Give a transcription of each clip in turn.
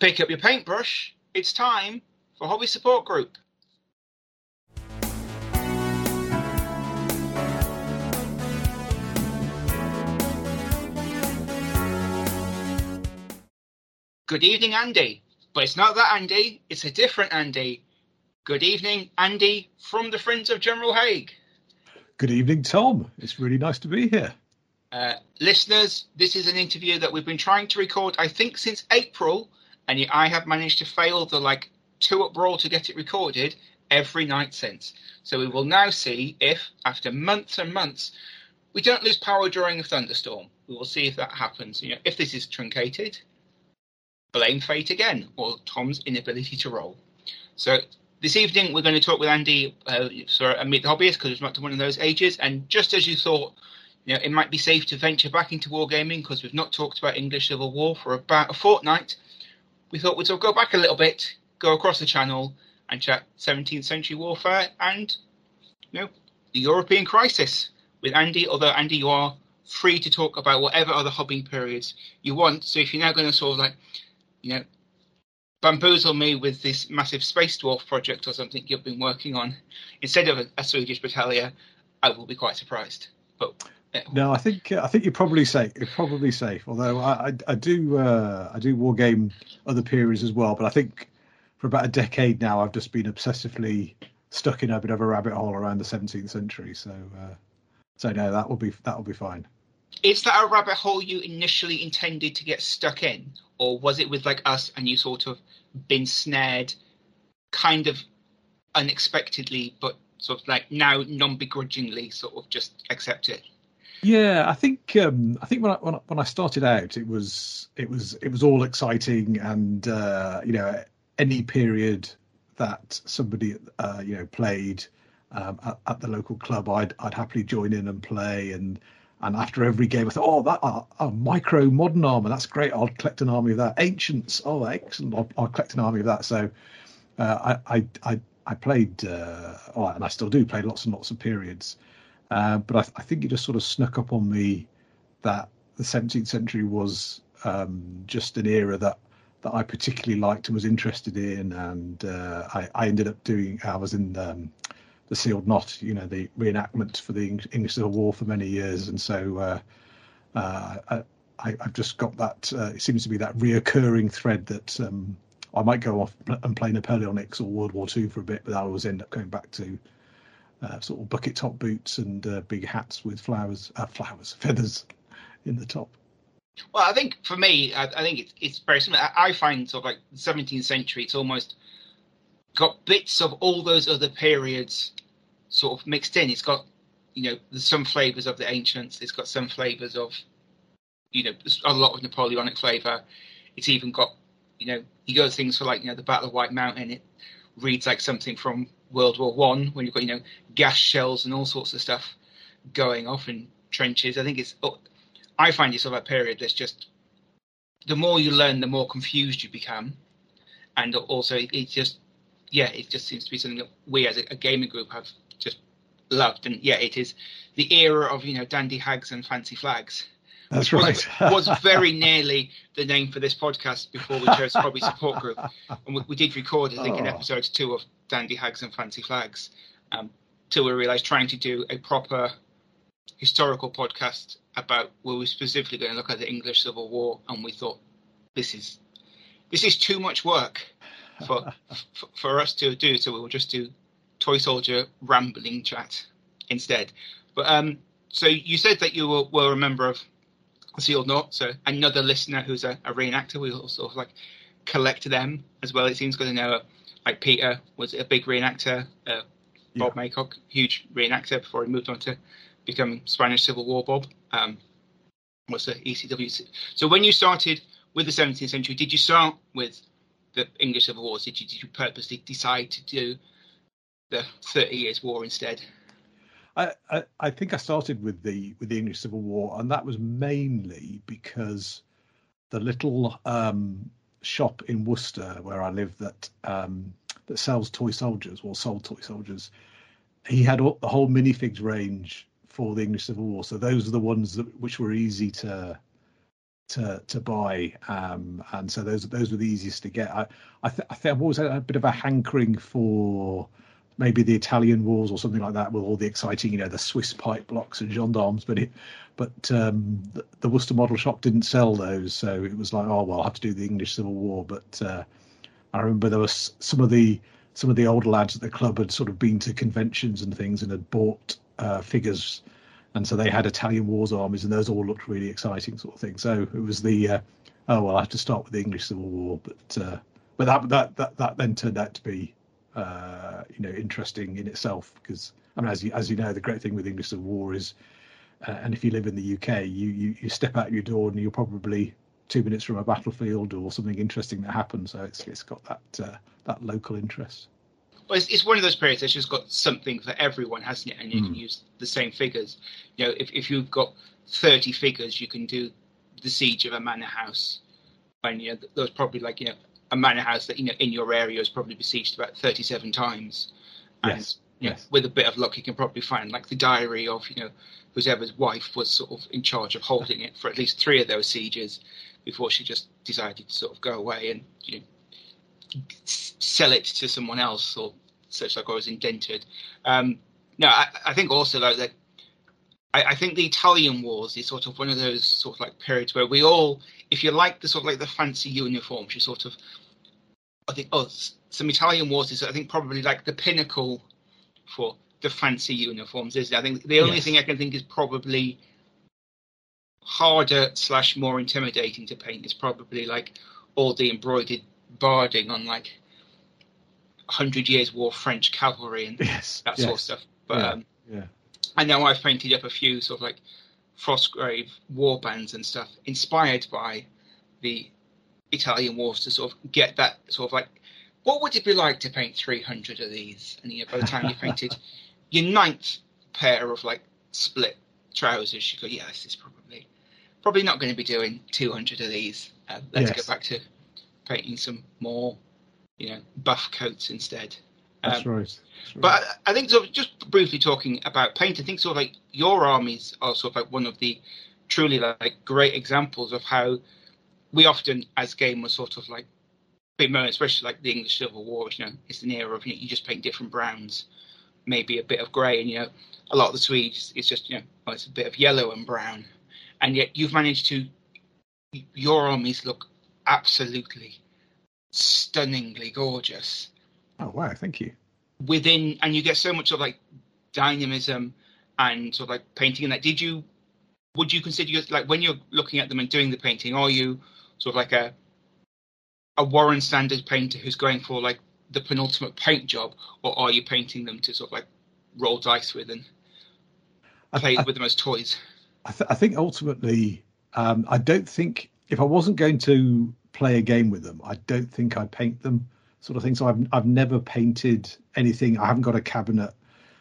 Pick up your paintbrush. It's time for Hobby Support Group. Good evening, Andy. But it's not that Andy, it's a different Andy. Good evening, Andy from the Friends of General Haig. Good evening, Tom. It's really nice to be here. Uh, listeners, this is an interview that we've been trying to record, I think, since April, and I have managed to fail the like two up roll to get it recorded every night since. So we will now see if, after months and months, we don't lose power during a thunderstorm. We will see if that happens. You know, if this is truncated, blame fate again, or Tom's inability to roll. So this evening we're going to talk with Andy, uh, sorry, and meet the hobbyist because it's not one of those ages. And just as you thought you know, it might be safe to venture back into wargaming because we've not talked about English Civil War for about a fortnight. We thought we'd go back a little bit, go across the channel, and chat 17th century warfare and you know the European crisis with Andy. Although Andy, you are free to talk about whatever other hobbying periods you want. So if you're now going to sort of like, you know, bamboozle me with this massive space dwarf project or something you've been working on instead of a, a Swedish battalion, I will be quite surprised. But no, I think I think you're probably safe. You're probably safe. Although I, I, do uh, I do war game other periods as well, but I think for about a decade now I've just been obsessively stuck in a bit of a rabbit hole around the 17th century. So uh, so no, that will be that will be fine. Is that a rabbit hole you initially intended to get stuck in, or was it with like us and you sort of been snared, kind of unexpectedly, but sort of like now non-begrudgingly, sort of just accept it? Yeah, I think um, I think when I, when I, when I started out, it was it was it was all exciting, and uh, you know any period that somebody uh, you know played um, at, at, the local club, I'd I'd happily join in and play, and and after every game, I thought, oh, that uh, micro modern armor, that's great. I'll collect an army of that. Ancients, oh, excellent. I'll, I'll collect an army of that. So uh, I, I I I played, uh, oh, and I still do play lots and lots of periods. Uh, but I, I, think it just sort of snuck up on me that the 17th century was um, just an era that that I particularly liked and was interested in, and uh, I, I, ended up doing. I was in um, the Sealed Knot, you know, the reenactment for the English Civil War for many years, and so uh, uh, I, have just got that. Uh, it seems to be that reoccurring thread that um, I might go off and play Napoleonics or World War II for a bit, but I always end up going back to uh, sort of bucket top boots and uh, big hats with flowers, uh, flowers, feathers in the top. Well, I think for me, I, I think it's, it's very similar. I, I find sort of like the 17th century, it's almost got bits of all those other periods sort of mixed in. It's got, you know, some flavors of the ancients. It's got some flavors of, you know, a lot of Napoleonic flavor. It's even got, you know, you go things for like, you know, the Battle of White Mountain. It reads like something from World War One when you've got you know gas shells and all sorts of stuff going off in trenches. I think it's oh, I find it's of a period that's just the more you learn, the more confused you become, and also it just yeah, it just seems to be something that we as a, a gaming group have just loved, and yeah, it is the era of you know dandy hags and fancy flags. That's right. was, was very nearly the name for this podcast before we chose Hobby Support Group, and we, we did record, I think, oh. in episode two of Dandy Hags and Fancy Flags, um, till we realised trying to do a proper historical podcast about where we're specifically going to look at the English Civil War, and we thought this is this is too much work for for, for us to do, so we will just do toy soldier rambling chat instead. But um, so you said that you were, were a member of Sealed Knot. So another listener who's a, a reenactor, we also sort of like collect them as well. It seems because I know like Peter was a big reenactor. Uh, Bob yeah. Maycock, huge reenactor before he moved on to become Spanish Civil War Bob. Um, was the ECW. So when you started with the 17th century, did you start with the English Civil Wars? Did you, did you purposely decide to do the Thirty Years' War instead? I, I, I think I started with the with the English Civil War, and that was mainly because the little um, shop in Worcester where I live that um, that sells toy soldiers or sold toy soldiers, he had all, the whole minifigs range for the English Civil War. So those are the ones that which were easy to to to buy, um, and so those those were the easiest to get. I I, th- I think I've always had a bit of a hankering for maybe the Italian wars or something like that with all the exciting, you know, the Swiss pike blocks and gendarmes. But it, but um, the, the, Worcester Model Shop didn't sell those, so it was like, oh well, I'll have to do the English Civil War. But uh, I remember there was some of the some of the older lads at the club had sort of been to conventions and things and had bought uh, figures, and so they had Italian wars armies, and those all looked really exciting, sort of thing. So it was the uh, oh well, I have to start with the English Civil War, but uh, but that that that that then turned out to be uh, you know interesting in itself because I mean as you as you know the great thing with English Civil War is uh, and if you live in the UK you, you you step out your door and you're probably two minutes from a battlefield or something interesting that happens so it's it's got that uh, that local interest. Well, it's, it's, one of those periods that's just got something for everyone, hasn't it? And you mm. can hmm. use the same figures. You know, if, if you've got 30 figures, you can do the siege of a manor house. And you know, there's probably like you know a manor house that you know in your area is probably besieged about 37 times. And, yes. You know, yes. With a bit of luck, you can probably find like the diary of you know whoever's wife was sort of in charge of holding it for at least three of those sieges before she just decided to sort of go away and you know sell it to someone else or such like I was indented. Um, no, I, I, think also though that I, I, think the Italian wars is sort of one of those sort of like periods where we all, if you like the sort of like the fancy uniforms, you sort of I think oh some Italian wars is I think probably like the pinnacle for the fancy uniforms. Is it? I think the only yes. thing I can think is probably harder slash more intimidating to paint is probably like all the embroidered barding on like Hundred Years' War French cavalry and yes, that yes. sort of stuff. But yeah, um, yeah. I know I've painted up a few sort of like Frostgrave war bands and stuff inspired by the Italian wars to sort of get that sort of like, what would it be like to paint 300 of these? And you know, by the time you painted your ninth pair of like split trousers, you go, yeah, this is probably probably not going to be doing 200 of these. Uh, let's yes. go back to painting some more, you know, buff coats instead. That's, um, right. That's right. But I, I think sort of just briefly talking about paint, I think sort of like your armies are sort of like one of the truly like great examples of how we often, as gamers, sort of like big moment, especially like the English Civil War, you know, it's an era of you, know, you just paint different browns, maybe a bit of grey, and you know, a lot of the Swedes, it's just you know, oh, it's a bit of yellow and brown, and yet you've managed to, your armies look absolutely stunningly gorgeous. Oh wow, thank you. Within, and you get so much of like dynamism and sort of like painting in that. Did you, would you consider your, like when you're looking at them and doing the painting, are you sort of like a a Warren standard painter who's going for like the penultimate paint job, or are you painting them to sort of like roll dice with and play I, I, with them as toys? I, th- I think ultimately, um, I don't think if I wasn't going to play a game with them, I don't think I'd paint them, sort of thing. So I've I've never painted anything. I haven't got a cabinet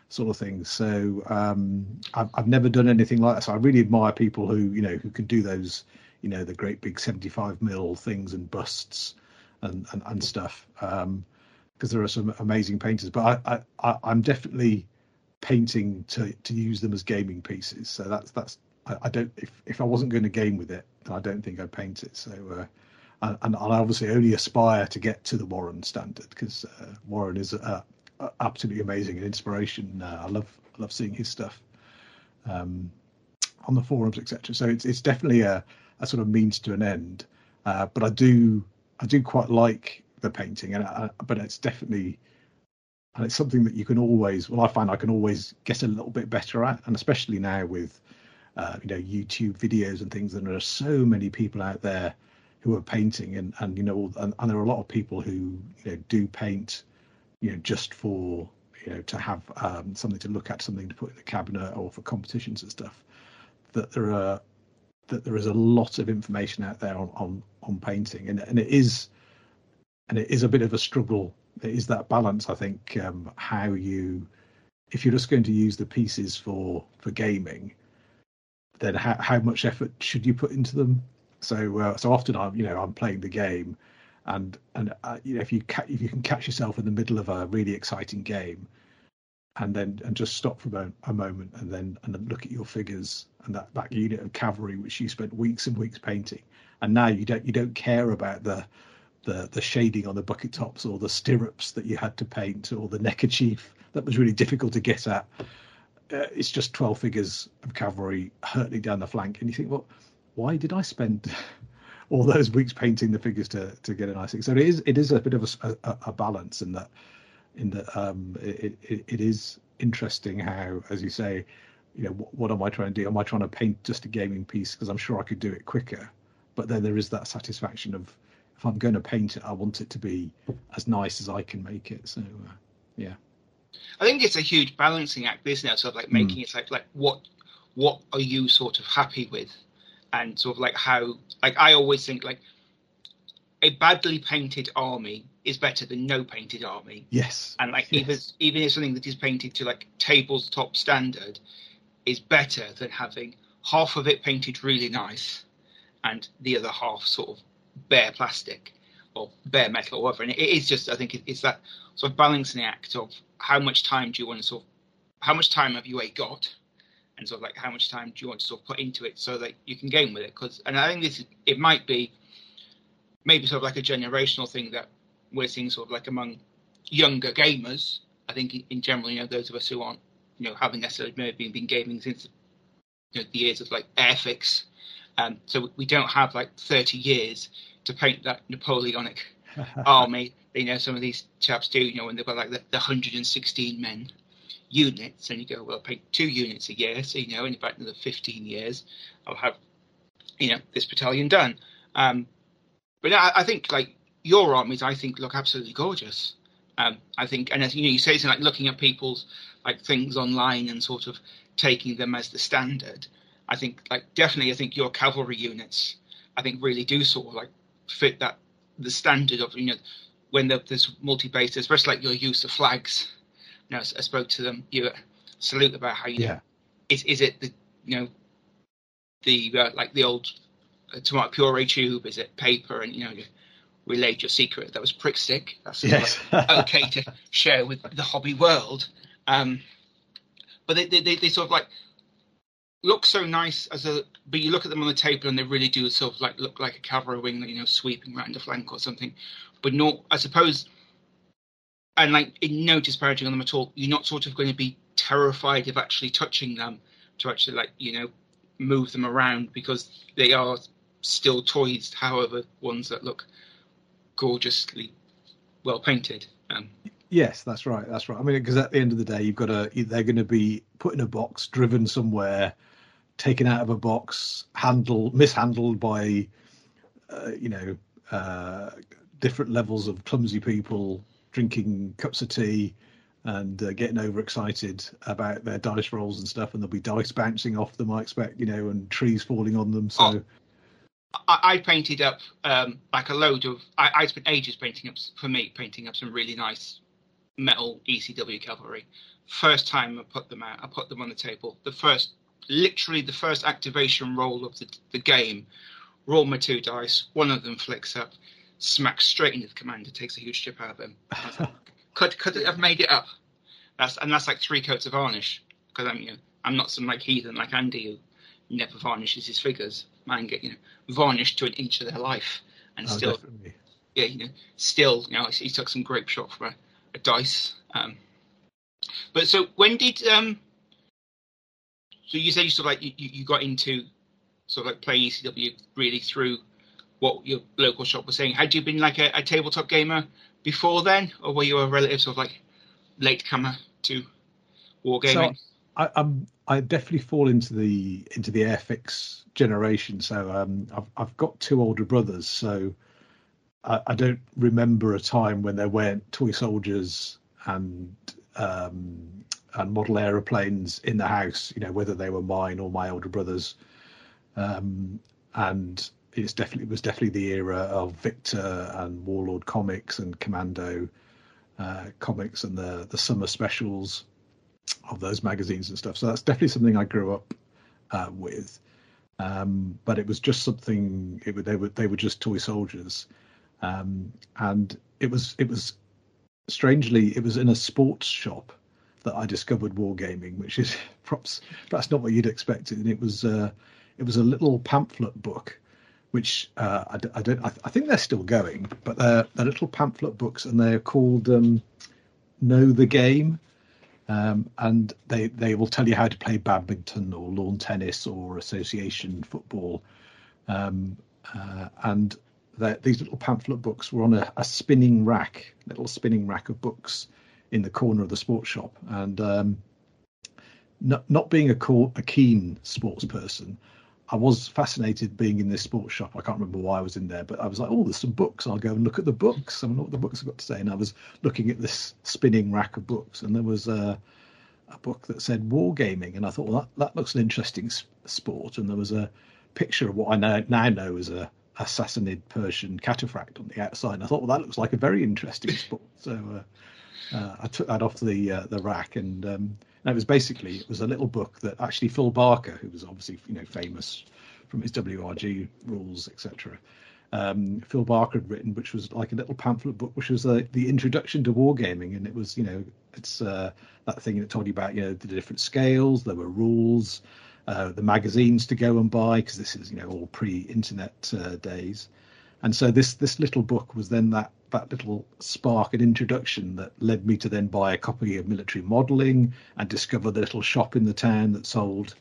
sort of thing. So um, I've, I've never done anything like that. So I really admire people who you know who can do those you know the great big 75 mil things and busts and and, and stuff because um, there are some amazing painters but I, I i'm definitely painting to to use them as gaming pieces so that's that's i, I don't if if i wasn't going to game with it i don't think i'd paint it so uh, and, and I obviously only aspire to get to the Warren standard because uh, Warren is uh, absolutely amazing and inspiration. Uh, I love love seeing his stuff um, on the forums, etc. So it's it's definitely a a sort of means to an end. Uh, but I do I do quite like the painting, and I, but it's definitely and it's something that you can always well I find I can always get a little bit better at, and especially now with uh, you know YouTube videos and things, and there are so many people out there who are painting, and and you know and, and there are a lot of people who you know do paint you know just for you know to have um, something to look at, something to put in the cabinet, or for competitions and stuff. That there are that there is a lot of information out there on on, on painting, and and it is and it is a bit of a struggle. It is that balance, I think, um, how you if you're just going to use the pieces for for gaming, then how, how much effort should you put into them? So uh, so often I'm you know I'm playing the game, and and uh, you know if you ca- if you can catch yourself in the middle of a really exciting game, and then and just stop for a, moment and then and look at your figures and that that unit of cavalry which you spent weeks and weeks painting. And now you don't you don't care about the the the shading on the bucket tops or the stirrups that you had to paint or the neckerchief that was really difficult to get at. Uh, it's just 12 figures of cavalry hurtling down the flank and you think well why did i spend all those weeks painting the figures to to get a nice thing so it is it is a bit of a, a, a balance in that in that um, it, it, it is interesting how, as you say, you know, what, what, am I trying to do? Am I trying to paint just a gaming piece because I'm sure I could do it quicker? But then there is that satisfaction of if I'm going to paint it, I want it to be as nice as I can make it. So, uh, yeah. I think it's a huge balancing act, isn't it? Sort of like making mm. it like like what what are you sort of happy with, and sort of like how like I always think like a badly painted army is better than no painted army. Yes. And like yes. even even if something that is painted to like tabletop standard is better than having half of it painted really nice and the other half sort of bare plastic or bare metal or whatever. And it is just I think it's that sort of balancing act of how much time do you want to sort of how much time have you got and sort of like how much time do you want to sort of put into it so that you can game with it because and I think this it might be maybe sort of like a generational thing that we're seeing sort of like among younger gamers. I think in general, you know, those of us who aren't, you know, haven't necessarily maybe been gaming since you know, the years of like Airfix. Um, so we don't have like 30 years to paint that Napoleonic army. You know, some of these chaps do, you know, when they've got like the, the 116 men units, and you go, well, I'll paint two units a year. So, you know, in about another 15 years, I'll have, you know, this battalion done. Um, but I, I think like your armies, I think look absolutely gorgeous. Um, I think, and as you know, you say something like looking at people's like things online and sort of taking them as the standard. I think, like, definitely, I think your cavalry units, I think, really do sort of like fit that the standard of you know when there's multi-base, especially like your use of flags. You know, I spoke to them. You salute about how you yeah. know is is it the you know the uh, like the old uh, tomato puree tube? Is it paper? And you know you relayed your secret. That was Pritt Stick. That's yes. like okay to share with the hobby world. Um, but they, they, they, sort of like look so nice as a but you look at them on the table and they really do sort of like look like a cavalry wing you know sweeping around a flank or something but not i suppose and like in no disparaging on them at all you're not sort of going to be terrified of actually touching them to actually like you know move them around because they are still toys however ones that look gorgeously well painted. Um, yes, that's right. That's right. I mean, because at the end of the day, you've got to they're going to be put in a box, driven somewhere, taken out of a box, handled, mishandled by, uh, you know, uh, different levels of clumsy people drinking cups of tea and uh, getting overexcited about their dice rolls and stuff, and there'll be dice bouncing off them. I expect, you know, and trees falling on them. So. Oh I, I painted up um, like a load of. I, I spent ages painting up for me painting up some really nice metal ECW cavalry. First time I put them out, I put them on the table. The first, literally the first activation roll of the, the game. Roll my two dice. One of them flicks up, smacks straight into the commander, takes a huge chip out of him. could could have made it up? That's and that's like three coats of varnish because I'm you know I'm not some like heathen like Andy who never varnishes his figures. Man get you know varnished to an inch of their life, and oh, still, definitely. yeah, you know, still, you know, he took some grape shot from a, a dice. Um, but so when did um, so you said you sort of like you, you got into sort of like playing ECW really through what your local shop was saying. Had you been like a, a tabletop gamer before then, or were you a relative sort of like late comer to wargaming? So I, I'm I definitely fall into the into the Airfix generation. So um, I've I've got two older brothers, so I, I, don't remember a time when there weren't toy soldiers and um, and model aeroplanes in the house. You know, whether they were mine or my older brothers. Um, and it's definitely it was definitely the era of Victor and Warlord comics and Commando uh, comics and the the summer specials of those magazines and stuff. So that's definitely something I grew up uh, with. Um, but it was just something. It, they were they were just toy soldiers, um, and it was it was strangely it was in a sports shop that I discovered wargaming, which is perhaps that's not what you'd expect. And it was uh, it was a little pamphlet book, which uh, I, I, don't I, I, think they're still going, but they're, they're little pamphlet books, and they're called um, Know the Game. Um, and they, they will tell you how to play badminton or lawn tennis or association football. Um, uh, and these little pamphlet books were on a, a, spinning rack, little spinning rack of books in the corner of the sports shop. And um, not, not being a, co- a keen sports person, I was fascinated being in this sports shop. I can't remember why I was in there, but I was like, oh, there's some books. I'll go and look at the books. I know what the books have got to say. And I was looking at this spinning rack of books, and there was a, a book that said wargaming. And I thought, well, that, that looks an interesting sport. And there was a picture of what I now, now know as a Sassanid Persian cataphract on the outside. And I thought, well, that looks like a very interesting sport. So uh, uh, I took that off the uh, the rack, and um, and it was basically it was a little book that actually Phil Barker, who was obviously you know famous from his WRG rules, etc. Um, Phil Barker had written, which was like a little pamphlet book, which was uh, the introduction to wargaming, and it was you know it's uh, that thing that told you about you know the different scales, there were rules, uh, the magazines to go and buy because this is you know all pre-internet uh, days, and so this this little book was then that that little spark and introduction that led me to then buy a copy of military modelling and discover the little shop in the town that sold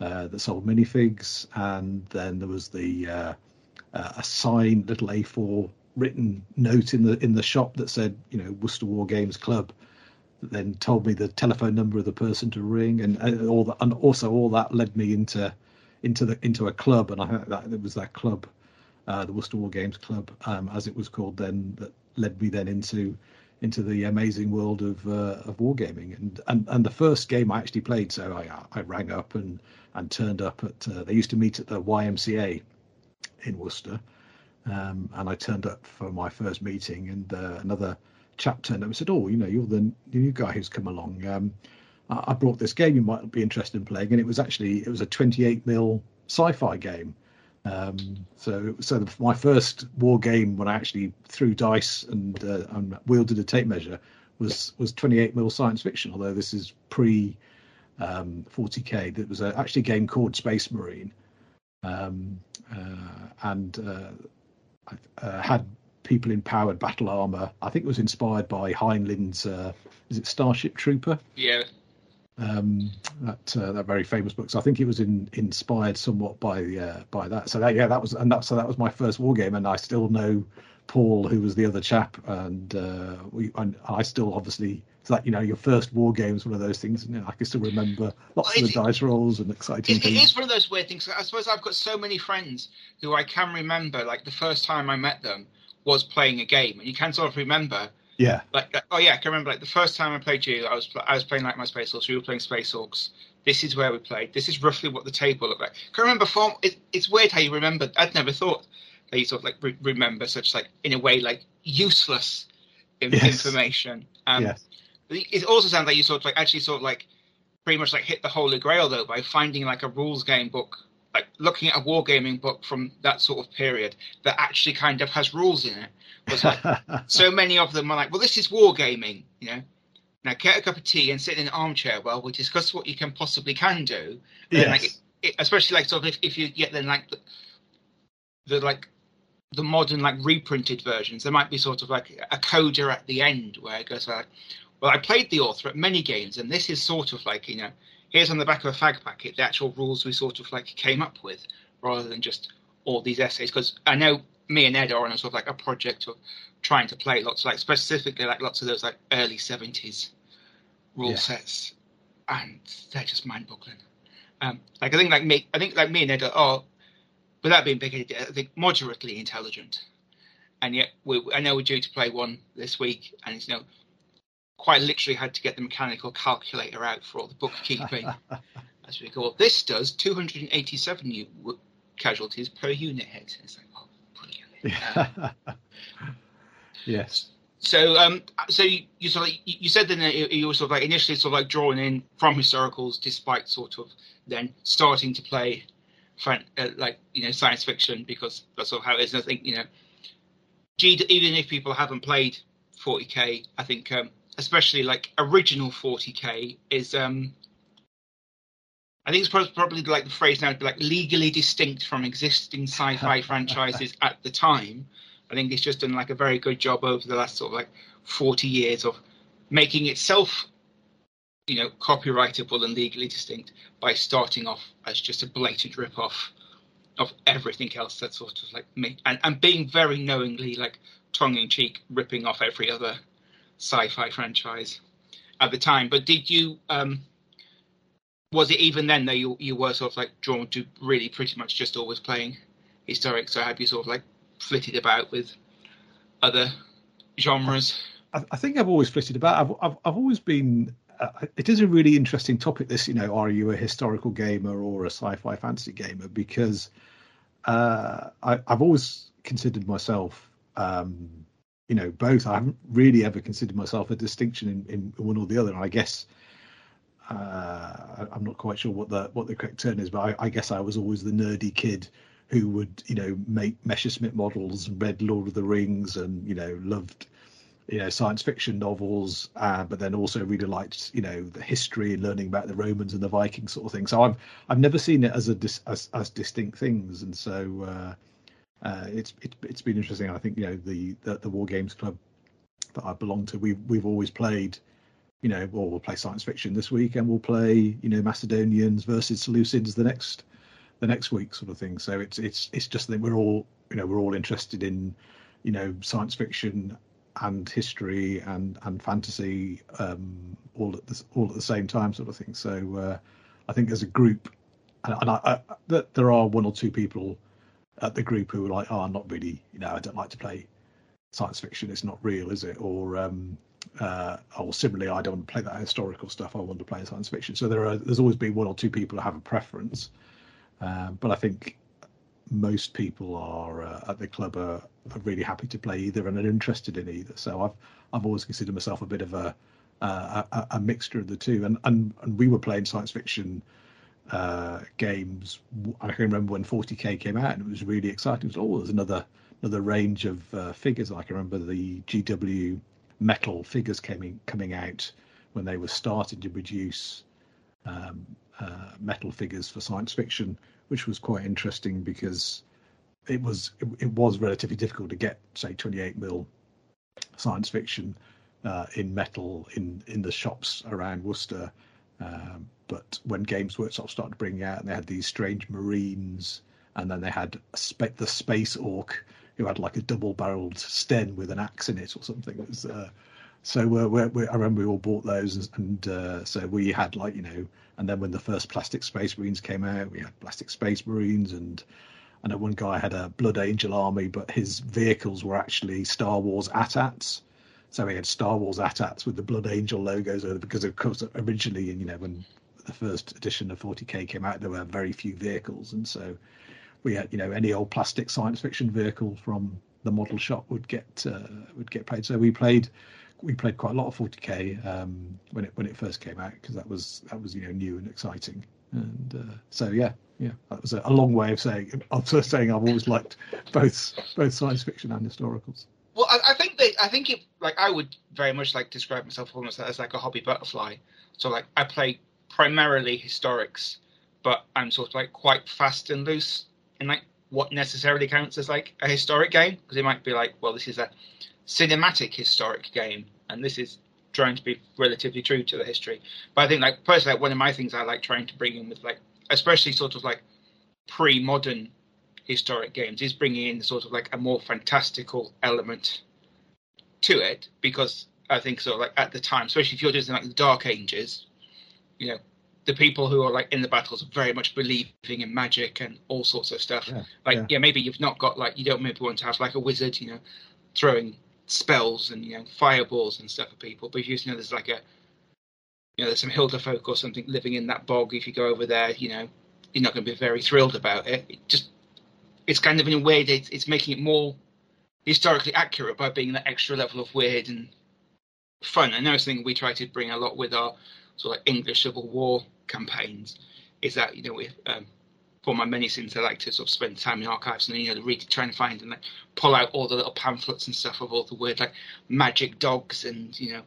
uh, that sold minifigs, and then there was the uh, uh, a signed little A4 written note in the in the shop that said, you know, Worcester War Games Club. Then told me the telephone number of the person to ring, and, uh, all that, and also all that led me into into the into a club, and I think that it was that club uh, the Worcester War Games Club, um, as it was called then, that led me then into into the amazing world of uh, of wargaming. And, and and the first game I actually played, so I I rang up and and turned up at. Uh, they used to meet at the YMCA in Worcester, um, and I turned up for my first meeting, and uh, another chap turned up and said, "Oh, you know, you're the new guy who's come along." Um, I brought this game you might be interested in playing, and it was actually it was a 28 mil sci-fi game um, so, so the, my first war game when I actually threw dice and, uh, and wielded a tape measure was was 28 mil science fiction. Although this is pre um, 40k, there was a, actually a game called Space Marine, um, uh, and uh, uh, had people in powered battle armor. I think it was inspired by Heinlein's. Uh, is it Starship Trooper? Yeah um, that uh, that very famous book. So I think it was in, inspired somewhat by uh, by that. So that yeah, that was and that so that was my first war game, and I still know Paul, who was the other chap, and uh, we and I still obviously so that you know your first war game is one of those things. You know, I can still remember lots well, of the dice rolls and exciting it, things. It is one of those weird things. I suppose I've got so many friends who I can remember like the first time I met them was playing a game, and you can sort of remember yeah. Like, oh yeah, I can remember like the first time I played you, I was I was playing like my Space Hawks. We were playing Space Hawks. This is where we played. This is roughly what the table looked like. I can remember form. It, it's weird how you remember. I'd never thought that you sort of like re- remember such like in a way like useless in- yes. information. Um, yes. It also sounds like you sort of like actually sort of like pretty much like hit the holy grail though by finding like a rules game book like looking at a wargaming book from that sort of period that actually kind of has rules in it was like so many of them are like, well, this is wargaming, you know. Now get a cup of tea and sit in an armchair while we discuss what you can possibly can do. Yes. like, it, it, especially like sort of if, if you get then like the, the like the modern like reprinted versions, there might be sort of like a coda at the end where it goes like, well, I played the author at many games, and this is sort of like you know, here's on the back of a fag packet the actual rules we sort of like came up with, rather than just all these essays. Because I know me and Ed are on a sort of like a project of trying to play lots, like specifically like lots of those like early seventies rule yeah. sets, and they're just mind-boggling. Um, like I think like me, I think like me and Ed are, without being big, I think moderately intelligent, and yet we, I know we're due to play one this week, and it's you know quite literally had to get the mechanical calculator out for all the bookkeeping as we go. This does 287 u- casualties per unit hit. It's like, oh, yes. So, um, so you, you sort of you said that you were sort of like initially sort of like drawn in from historicals, despite sort of then starting to play, fan, uh, like you know science fiction because that's sort of how it is. And I think you know, even if people haven't played 40k, I think um, especially like original 40k, is um, I think it's probably like the phrase now, like legally distinct from existing sci-fi franchises at the time. I think it's just done like a very good job over the last sort of like 40 years of making itself, you know, copyrightable and legally distinct by starting off as just a blatant rip-off of everything else that sort of like me and, and being very knowingly like tongue-in-cheek ripping off every other sci-fi franchise at the time. But did you um was it even then that you you were sort of like drawn to really pretty much just always playing historic? So have you sort of like flitted about with other genres? I, I think I've always flitted about. I've I've, I've always been. Uh, it is a really interesting topic. This, you know, are you a historical gamer or a sci-fi fantasy gamer? Because uh, I, have always considered myself, um, you know, both. I haven't really ever considered myself a distinction in, in one or the other. And I guess uh, I'm not quite sure what the what the correct term is, but I, I guess I was always the nerdy kid who would you know make Messerschmitt models and read Lord of the Rings and you know loved you know science fiction novels, uh, but then also really liked you know the history and learning about the Romans and the Vikings sort of thing. So I've I've never seen it as a dis, as, as distinct things, and so uh, uh, it's it, it's been interesting. I think you know the, the the War Games Club that I belong to, we we've always played you know, well, we'll play science fiction this week, and we'll play, you know, Macedonians versus Seleucids the next the next week sort of thing. So it's it's it's just that we're all you know we're all interested in you know science fiction and history and and fantasy um, all at the all at the same time sort of thing. So uh, I think as a group, and, and I, I, there are one or two people at the group who are like, oh, I'm not really you know I don't like to play science fiction. It's not real, is it? Or um, uh, or similarly, I don't want to play that historical stuff. I want to play science fiction. So there are there's always been one or two people who have a preference. Uh, but I think most people are uh, at the club are, are, really happy to play either and are interested in either. So I've I've always considered myself a bit of a a, a mixture of the two. And, and and we were playing science fiction uh, games. I can remember when 40k came out, and it was really exciting. It was, oh, there's another another range of uh, figures. I can remember the GW metal figures coming coming out when they were starting to produce um, uh, metal figures for science fiction, which was quite interesting because it was it, it was relatively difficult to get say 28 mil science fiction uh, in metal in in the shops around Worcester. Um, but when Games Workshop started bringing out, and they had these strange marines, and then they had spe- the space orc who had like a double-barreled Sten with an axe in it or something. It was, uh, so uh, we're, we're, I remember we all bought those, and uh, so we had like you know, and then when the first plastic Space Marines came out, we had plastic Space Marines, and I know one guy had a Blood Angel army, but his vehicles were actually Star Wars AT-ATs. So we had Star Wars AT-ATs with the Blood Angel logos over because of course originally, you know, when the first edition of 40k came out, there were very few vehicles, and so we had, you know, any old plastic science fiction vehicle from the model shop would get uh, would get played. So we played we played quite a lot of 40k um, when it when it first came out because that was that was you know new and exciting. And uh, so yeah, yeah, that was a, a, long way of saying of saying I've always liked both both science fiction and historicals. Well, I, I think I think it like I would very much like describe myself almost as like a hobby butterfly. So like I play primarily historics, but I'm sort of like quite fast and loose in like what necessarily counts as like a historic game because it might be like, well, this is a cinematic historic game, and this is trying to be relatively true to the history. But I think like personally, like, one of my things I like trying to bring in with like, especially sort of like pre-modern historic games, is bringing in sort of like a more fantastical element to it because I think sort of like at the time, especially if you're doing like the Dark Ages, you know, the people who are like in the battles are very much believing in magic and all sorts of stuff. Yeah, like yeah. yeah. maybe you've not got like you don't maybe want to have like a wizard, you know, throwing spells and you know fireballs and stuff at people. But if you know there's like a you know there's some Hilda folk or something living in that bog, if you go over there, you know you're not going to be very thrilled about it. it just it's kind of in a way that it's, it's making it more historically accurate by being that extra level of weird and fun. And that's something we try to bring a lot with our sort of English Civil War campaigns is that you know we um, for my many sins I like to sort of spend time in archives and you know read trying to find and like pull out all the little pamphlets and stuff of all the weird like magic dogs and you know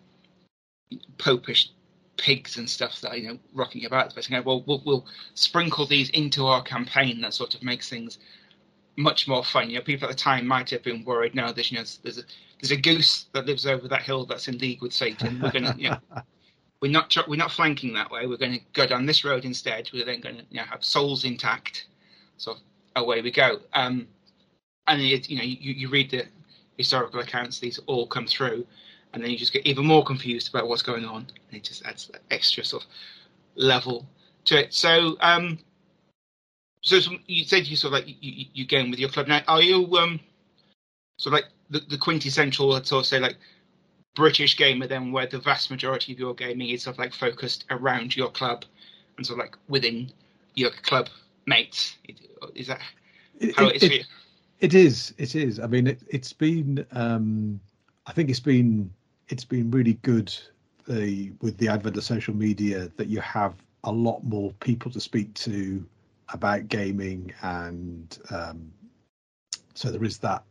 popish pigs and stuff that you know rocking about. But well, we'll we'll sprinkle these into our campaign that sort of makes things much more fun. You know, people at the time might have been worried. No, there's you know there's a there's a goose that lives over that hill that's in league with Satan. We're gonna you know. We're not we're not flanking that way. We're going to go down this road instead. We're then going to you know, have souls intact. So away we go. Um, and it, you know you, you read the historical accounts; these all come through, and then you just get even more confused about what's going on, and it just adds that extra sort of level to it. So, um, so you said you sort of like you, you game with your club now. Are you um, sort of like the, the quintessential, sort of say like British gamer then, where the vast majority of your gaming is sort of like focused around your club and sort of like within your club mates? Is that how it, it is for you? It is. It is. I mean, it, has been. Um, I think it's been. It's been really good. The with the advent of social media, that you have a lot more people to speak to about gaming, and um, so there is that.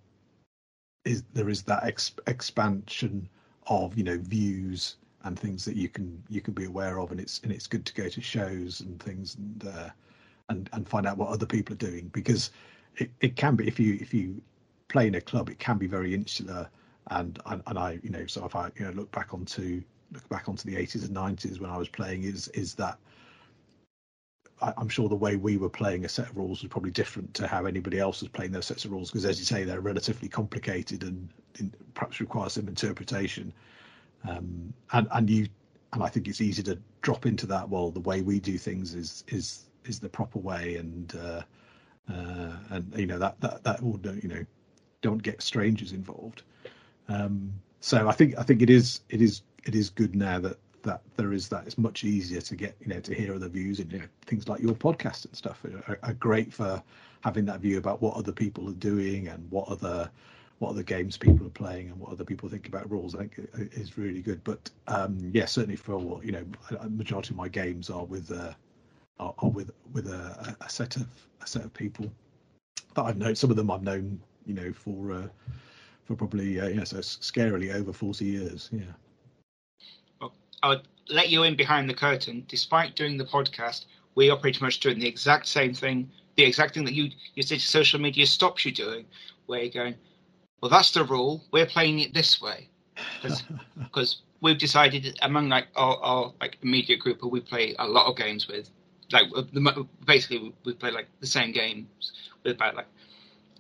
Is there is that ex- expansion of you know views and things that you can you can be aware of, and it's and it's good to go to shows and things and uh, and and find out what other people are doing because it, it can be if you if you play in a club, it can be very insular. And, and and I you know so if I you know look back onto look back onto the 80s and 90s when I was playing is is that I, am sure the way we were playing a set of rules was probably different to how anybody else was playing those sets of rules because as you say they're relatively complicated and, perhaps require some interpretation um, and and you and I think it's easy to drop into that well the way we do things is is is the proper way and uh, uh, and you know that that that will you know don't get strangers involved. Um, so I think I think it is it is it is good now that that there is that it's much easier to get you know to hear other views and you know, things like your podcast and stuff are, are, great for having that view about what other people are doing and what other what other games people are playing and what other people think about rules. I think is really good. But um, yeah, certainly for you know, majority of my games are with uh, are, are with with a, a, set of a set of people that I've known. Some of them I've known, you know, for uh, for probably uh, know, so scarily over forty years. Yeah. Well, I'll let you in behind the curtain. Despite doing the podcast, we are pretty much doing the exact same thing. The exact thing that you you say social media stops you doing, where you're going, well, that's the rule. We're playing it this way, because we've decided among like our, our like immediate group who we play a lot of games with like uh, basically we play like the same games with about like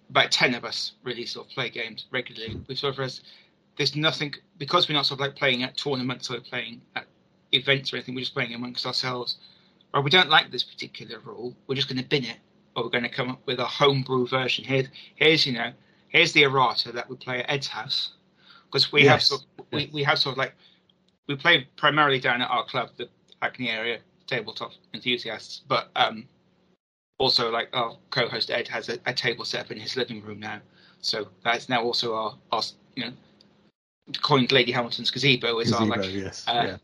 about ten of us really sort of play games regularly. We sort of there's nothing because we're not sort of like playing at tournaments or playing at events or anything. We're just playing amongst ourselves. Or we don't like this particular rule. We're just going to bin it, or we're going to come up with a homebrew version. Here, here's you know, here's the errata that we play at Ed's house because we yes. have sort of, we, we have sort of like we play primarily down at our club, the Hackney area, tabletop enthusiasts, but um, also like our co-host Ed has a, a, table set up in his living room now, so that's now also our, our you know, coined Lady Hamilton's gazebo is gazebo, our like yes. uh, yeah.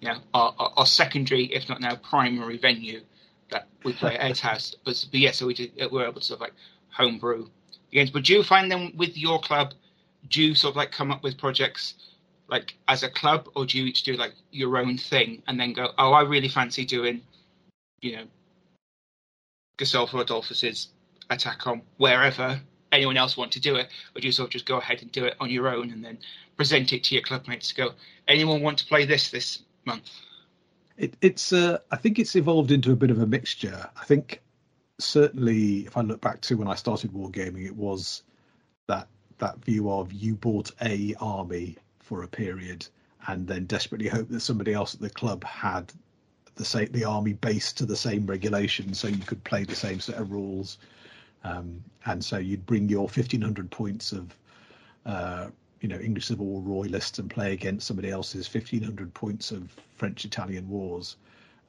you know our, our, our, secondary, if not now primary venue that we play at Ed's house. But, but yeah, so we did, we're able to sort of like homebrew games. But do you find them with your club? Do you sort of like come up with projects? like as a club, or do you each do like your own thing and then go, oh, I really fancy doing, you know, Gustavus Adolphus's attack on wherever anyone else want to do it, or do you sort of just go ahead and do it on your own and then present it to your clubmates? Go, anyone want to play this this month? It, it's, uh, I think it's evolved into a bit of a mixture. I think certainly, if I look back to when I started wargaming, it was that that view of you bought a army for a period and then desperately hope that somebody else at the club had the same the army based to the same regulation so you could play the same set of rules um, and so you'd bring your 1500 points of uh, you know English Civil War royalists and play against somebody else's 1500 points of French Italian wars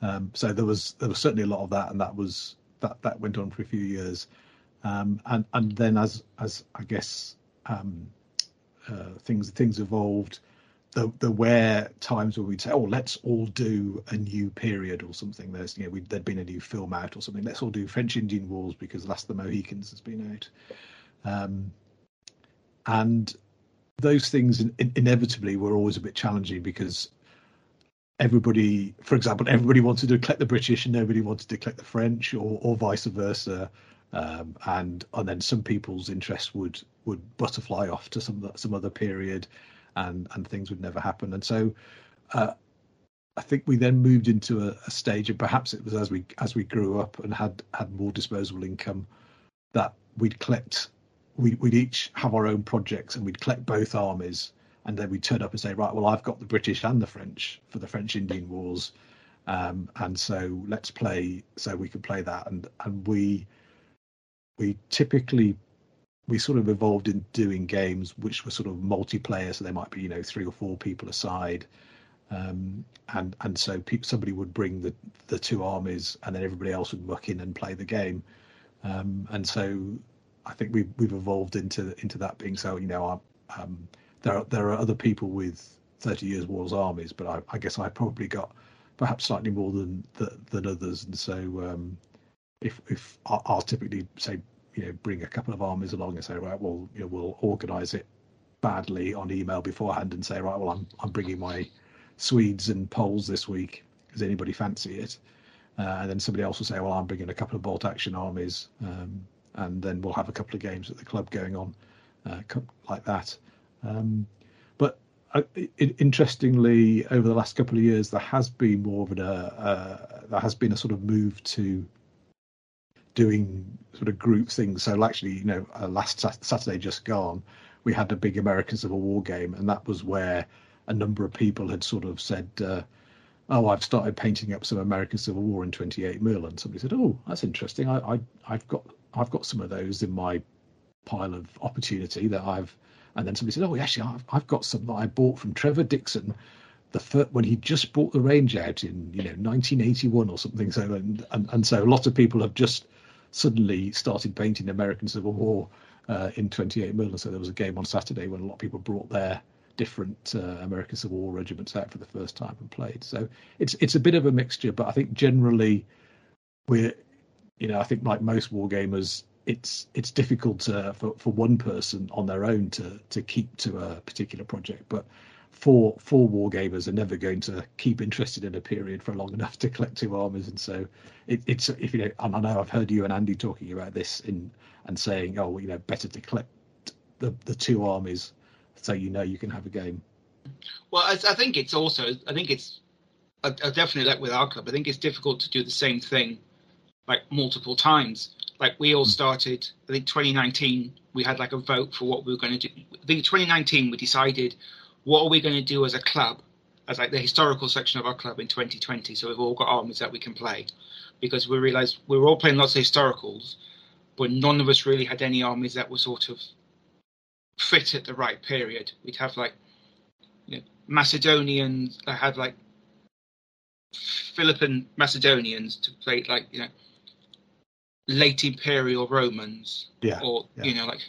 um, so there was there was certainly a lot of that and that was that that went on for a few years um, and and then as as I guess um, uh, things things evolved. There, there were times where we'd say, "Oh, let's all do a new period or something." There's, you know, there'd been a new film out or something. Let's all do French Indian Wars because Last of the Mohicans has been out. Um, and those things in, in, inevitably were always a bit challenging because everybody, for example, everybody wanted to collect the British and nobody wanted to collect the French, or, or vice versa. Um, and and then some people's interest would would butterfly off to some some other period, and and things would never happen. And so, uh, I think we then moved into a, a, stage, and perhaps it was as we as we grew up and had had more disposable income, that we'd collect, we, we'd each have our own projects, and we'd collect both armies, and then we'd turn up and say, right, well, I've got the British and the French for the French Indian Wars, um, and so let's play, so we could play that, and and we we typically we sort of evolved in doing games which were sort of multiplayer, so there might be you know three or four people aside, um, and and so pe- somebody would bring the the two armies, and then everybody else would muck in and play the game, um, and so I think we've we've evolved into into that being so you know um, there are, there are other people with 30 years wars armies, but I, I guess I probably got perhaps slightly more than than others, and so um, if if I'll typically say you know bring a couple of armies along and say right well you know we'll organise it badly on email beforehand and say right well I'm I'm bringing my Swedes and Poles this week. Does anybody fancy it? Uh, and then somebody else will say well I'm bringing a couple of bolt action armies um, and then we'll have a couple of games at the club going on uh, like that. Um, but uh, it, interestingly over the last couple of years there has been more of an uh, uh there has been a sort of move to doing sort of group things. So actually, you know, uh, last Saturday just gone, we had a big American Civil War game, and that was where a number of people had sort of said, uh, "Oh, I've started painting up some American Civil War in 28 mil," and somebody said, "Oh, that's interesting. I, I I've got I've got some of those in my pile of opportunity that I've." And then somebody said, "Oh, actually, I've, I've got some that I bought from Trevor Dixon." the first, when he just bought the range out in you know 1981 or something so and, and and so a lot of people have just suddenly started painting American Civil War uh, in 28 mm. So there was a game on Saturday when a lot of people brought their different uh, American Civil War regiments out for the first time and played. So it's it's a bit of a mixture, but I think generally we're, you know, I think like most war gamers, it's it's difficult for for one person on their own to to keep to a particular project, but four four war gamers are never going to keep interested in a period for long enough to collect two armies, and so it, it's if you know, and I know I've heard you and Andy talking about this in and saying, oh, you know, better to collect the the two armies so you know you can have a game. Well, I, I think it's also I think it's I, I definitely like with our club. I think it's difficult to do the same thing like multiple times. Like we all hmm. started, I think 2019, we had like a vote for what we were going to do. I think 2019 we decided what are we going to do as a club, as like the historical section of our club in 2020? So we've all got armies that we can play, because we realised we were all playing lots of historicals, but none of us really had any armies that were sort of fit at the right period. We'd have like you know, Macedonians that had like Philippine Macedonians to play like you know late imperial Romans, yeah, or yeah. you know like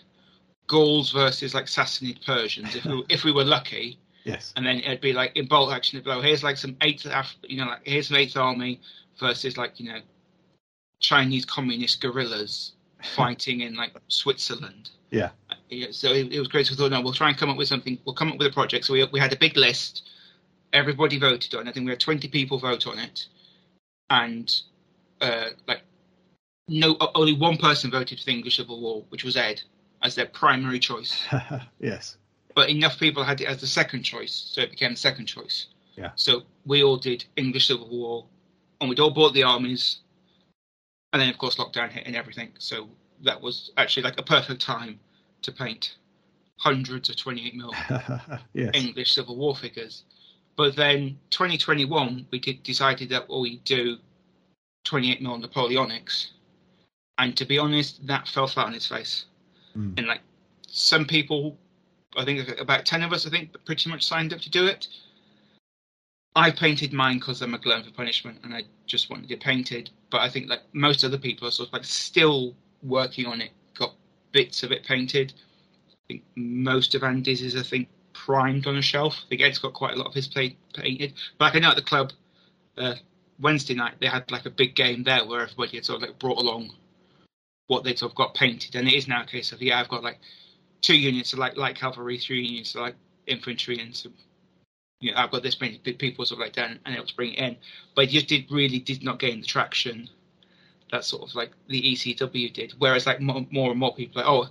Gauls versus like Sassanid Persians if we, if we were lucky. Yes. And then it'd be like in bolt action, it'd be like, here's like some eighth, you know, like here's some eighth army versus like you know, Chinese communist guerrillas fighting in like Switzerland. Yeah. yeah so it, it was great. So we thought, no, we'll try and come up with something. We'll come up with a project. So we we had a big list. Everybody voted on. it. I think we had twenty people vote on it, and uh, like no, only one person voted for the English Civil War, which was Ed as their primary choice. yes. But enough people had it as the second choice, so it became the second choice. Yeah. So we all did English Civil War, and we'd all bought the armies, and then of course lockdown hit and everything. So that was actually like a perfect time to paint hundreds of 28 mil yes. English Civil War figures. But then 2021, we did, decided that we'd do 28 mil Napoleonics, and to be honest, that fell flat on its face. Mm. And like some people, I think about 10 of us, I think, pretty much signed up to do it. I painted mine because I'm a glutton for punishment and I just wanted it painted. But I think like most other people are sort of like still working on it, got bits of it painted. I think most of Andy's is, I think, primed on a shelf. I think Ed's got quite a lot of his plate painted. But like I know at the club, uh, Wednesday night, they had like a big game there where everybody had sort of like brought along what of got painted. And it is now a case of yeah, I've got like two units of like light cavalry, three units of like infantry, and some you know, I've got this many people sort of like down and able to bring it in, but it just did really did not gain the traction that sort of like the ECW did. Whereas like more, more and more people like, oh,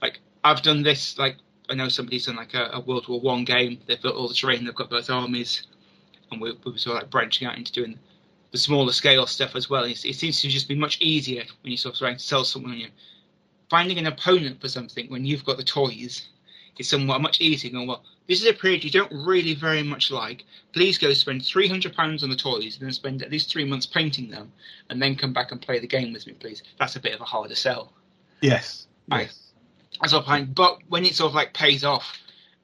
like I've done this. Like I know somebody's done like a, a World War One game. They've built all the terrain. They've got both armies, and we're, we're sort of like branching out into doing the smaller scale stuff as well. It, it seems to just be much easier when you're sort of trying to sell someone. You finding an opponent for something when you've got the toys is somewhat much easier. Going well, this is a period you don't really very much like. Please go spend three hundred pounds on the toys and then spend at least three months painting them, and then come back and play the game with me, please. That's a bit of a harder sell. Yes. Yes. That's what I'm But when it sort of like pays off,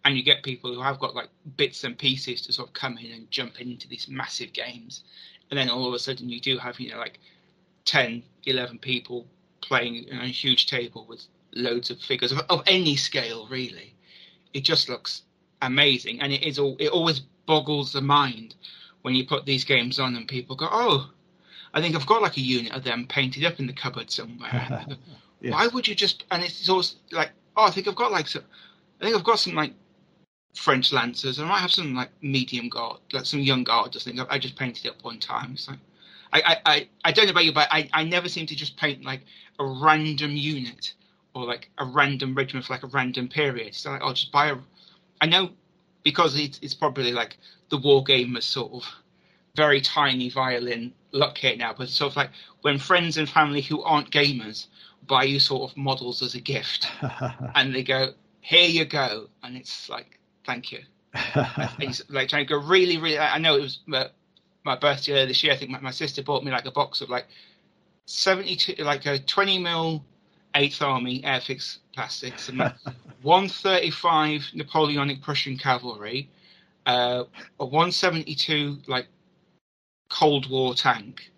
and you get people who have got like bits and pieces to sort of come in and jump into these massive games, and then all of a sudden you do have you know like 10, 11 people playing on a huge table with loads of figures of, of any scale really. It just looks amazing, and it is all. It always boggles the mind when you put these games on and people go, "Oh, I think I've got like a unit of them painted up in the cupboard somewhere." Why would you just? And it's always like, "Oh, I think I've got like some. I think I've got some like French lancers. And I might have some like medium guard, like some young guard I think I just painted it up one time. It's like." I, I, I don't know about you, but I, I never seem to just paint like a random unit or like a random regiment for like a random period. So like, I'll just buy a I know because it's, it's probably like the war game is sort of very tiny violin luck here now, but sort of like when friends and family who aren't gamers buy you sort of models as a gift, and they go, "Here you go," and it's like, "Thank you." He's like trying to go really, really. I know it was my, my birthday earlier this year. I think my, my sister bought me like a box of like seventy-two, like a twenty mil Eighth Army Airfix plastics, and 135 Napoleonic Prussian cavalry, uh, a 172 like Cold War tank,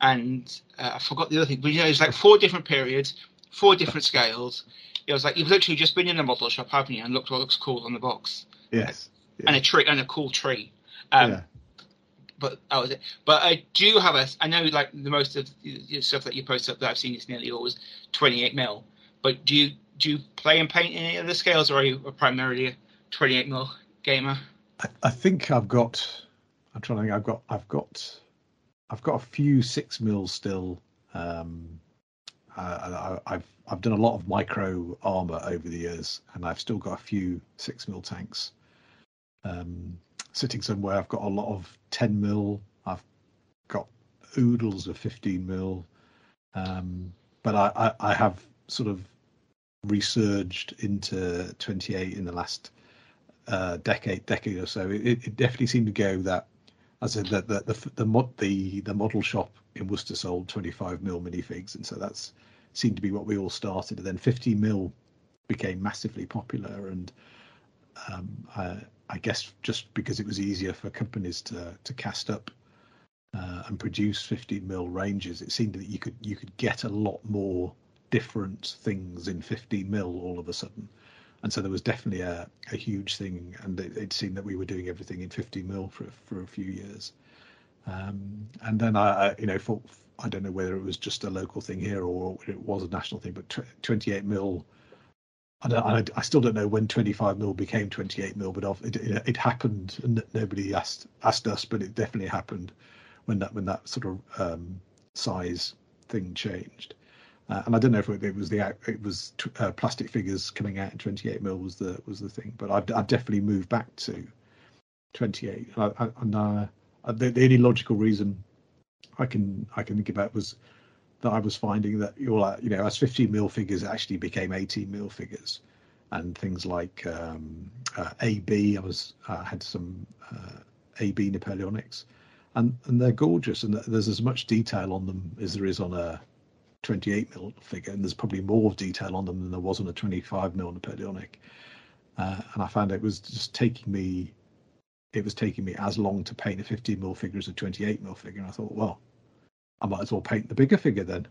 and uh, I forgot the other thing. But you know, it's like four different periods, four different scales. It was like you've literally just been in a model shop, haven't you, and looked what looks cool on the box. Yes. And a tree and a cool tree. Um, yeah but that was it. But I do have a. I know like the most of the stuff that you post up that I've seen is nearly always 28 mil. But do you do you play and paint any of the scales, or are you primarily a 28 mil gamer? I, I think I've got. I'm trying to think. I've got. I've got. I've got a few six mils still. Um, uh, I, have I've done a lot of micro armor over the years, and I've still got a few six mil tanks. Um, sitting somewhere. I've got a lot of 10 mil. I've got oodles of 15 mil. Um, but I, I, I, have sort of resurged into 28 in the last uh, decade, decade or so. It, it, definitely seemed to go that, I said, that the the the, mod, the the model shop in Worcester sold 25 mil minifigs, and so that's seemed to be what we all started. And then 50 mil became massively popular, and um, I, I guess just because it was easier for companies to to cast up uh, and produce 50 mil ranges, it seemed that you could you could get a lot more different things in 50 mil all of a sudden, and so there was definitely a, a huge thing, and it, it seemed that we were doing everything in 50 mil for for a few years, um, and then I, I you know for, I don't know whether it was just a local thing here or it was a national thing, but 28 mil I, don't, I, still don't know when 25 mil became 28 mil, but it, it, it, happened, and nobody asked asked us, but it definitely happened when that when that sort of um, size thing changed. Uh, and I don't know if it, was the it was uh, plastic figures coming out in 28 mil was the was the thing, but I've, I've definitely moved back to 28. And, I, and uh, the, the only logical reason I can I can think about was that I was finding that you're like, you know, as 15 mil figures actually became 18 mil figures, and things like um, uh, AB. I was uh, had some uh, AB Napoleonics, and and they're gorgeous, and there's as much detail on them as there is on a 28 mil figure, and there's probably more detail on them than there was on a 25 mil Napoleonic. Uh, and I found it was just taking me, it was taking me as long to paint a 15 mil figure as a 28 mil figure. And I thought, well, I might as well paint the bigger figure then.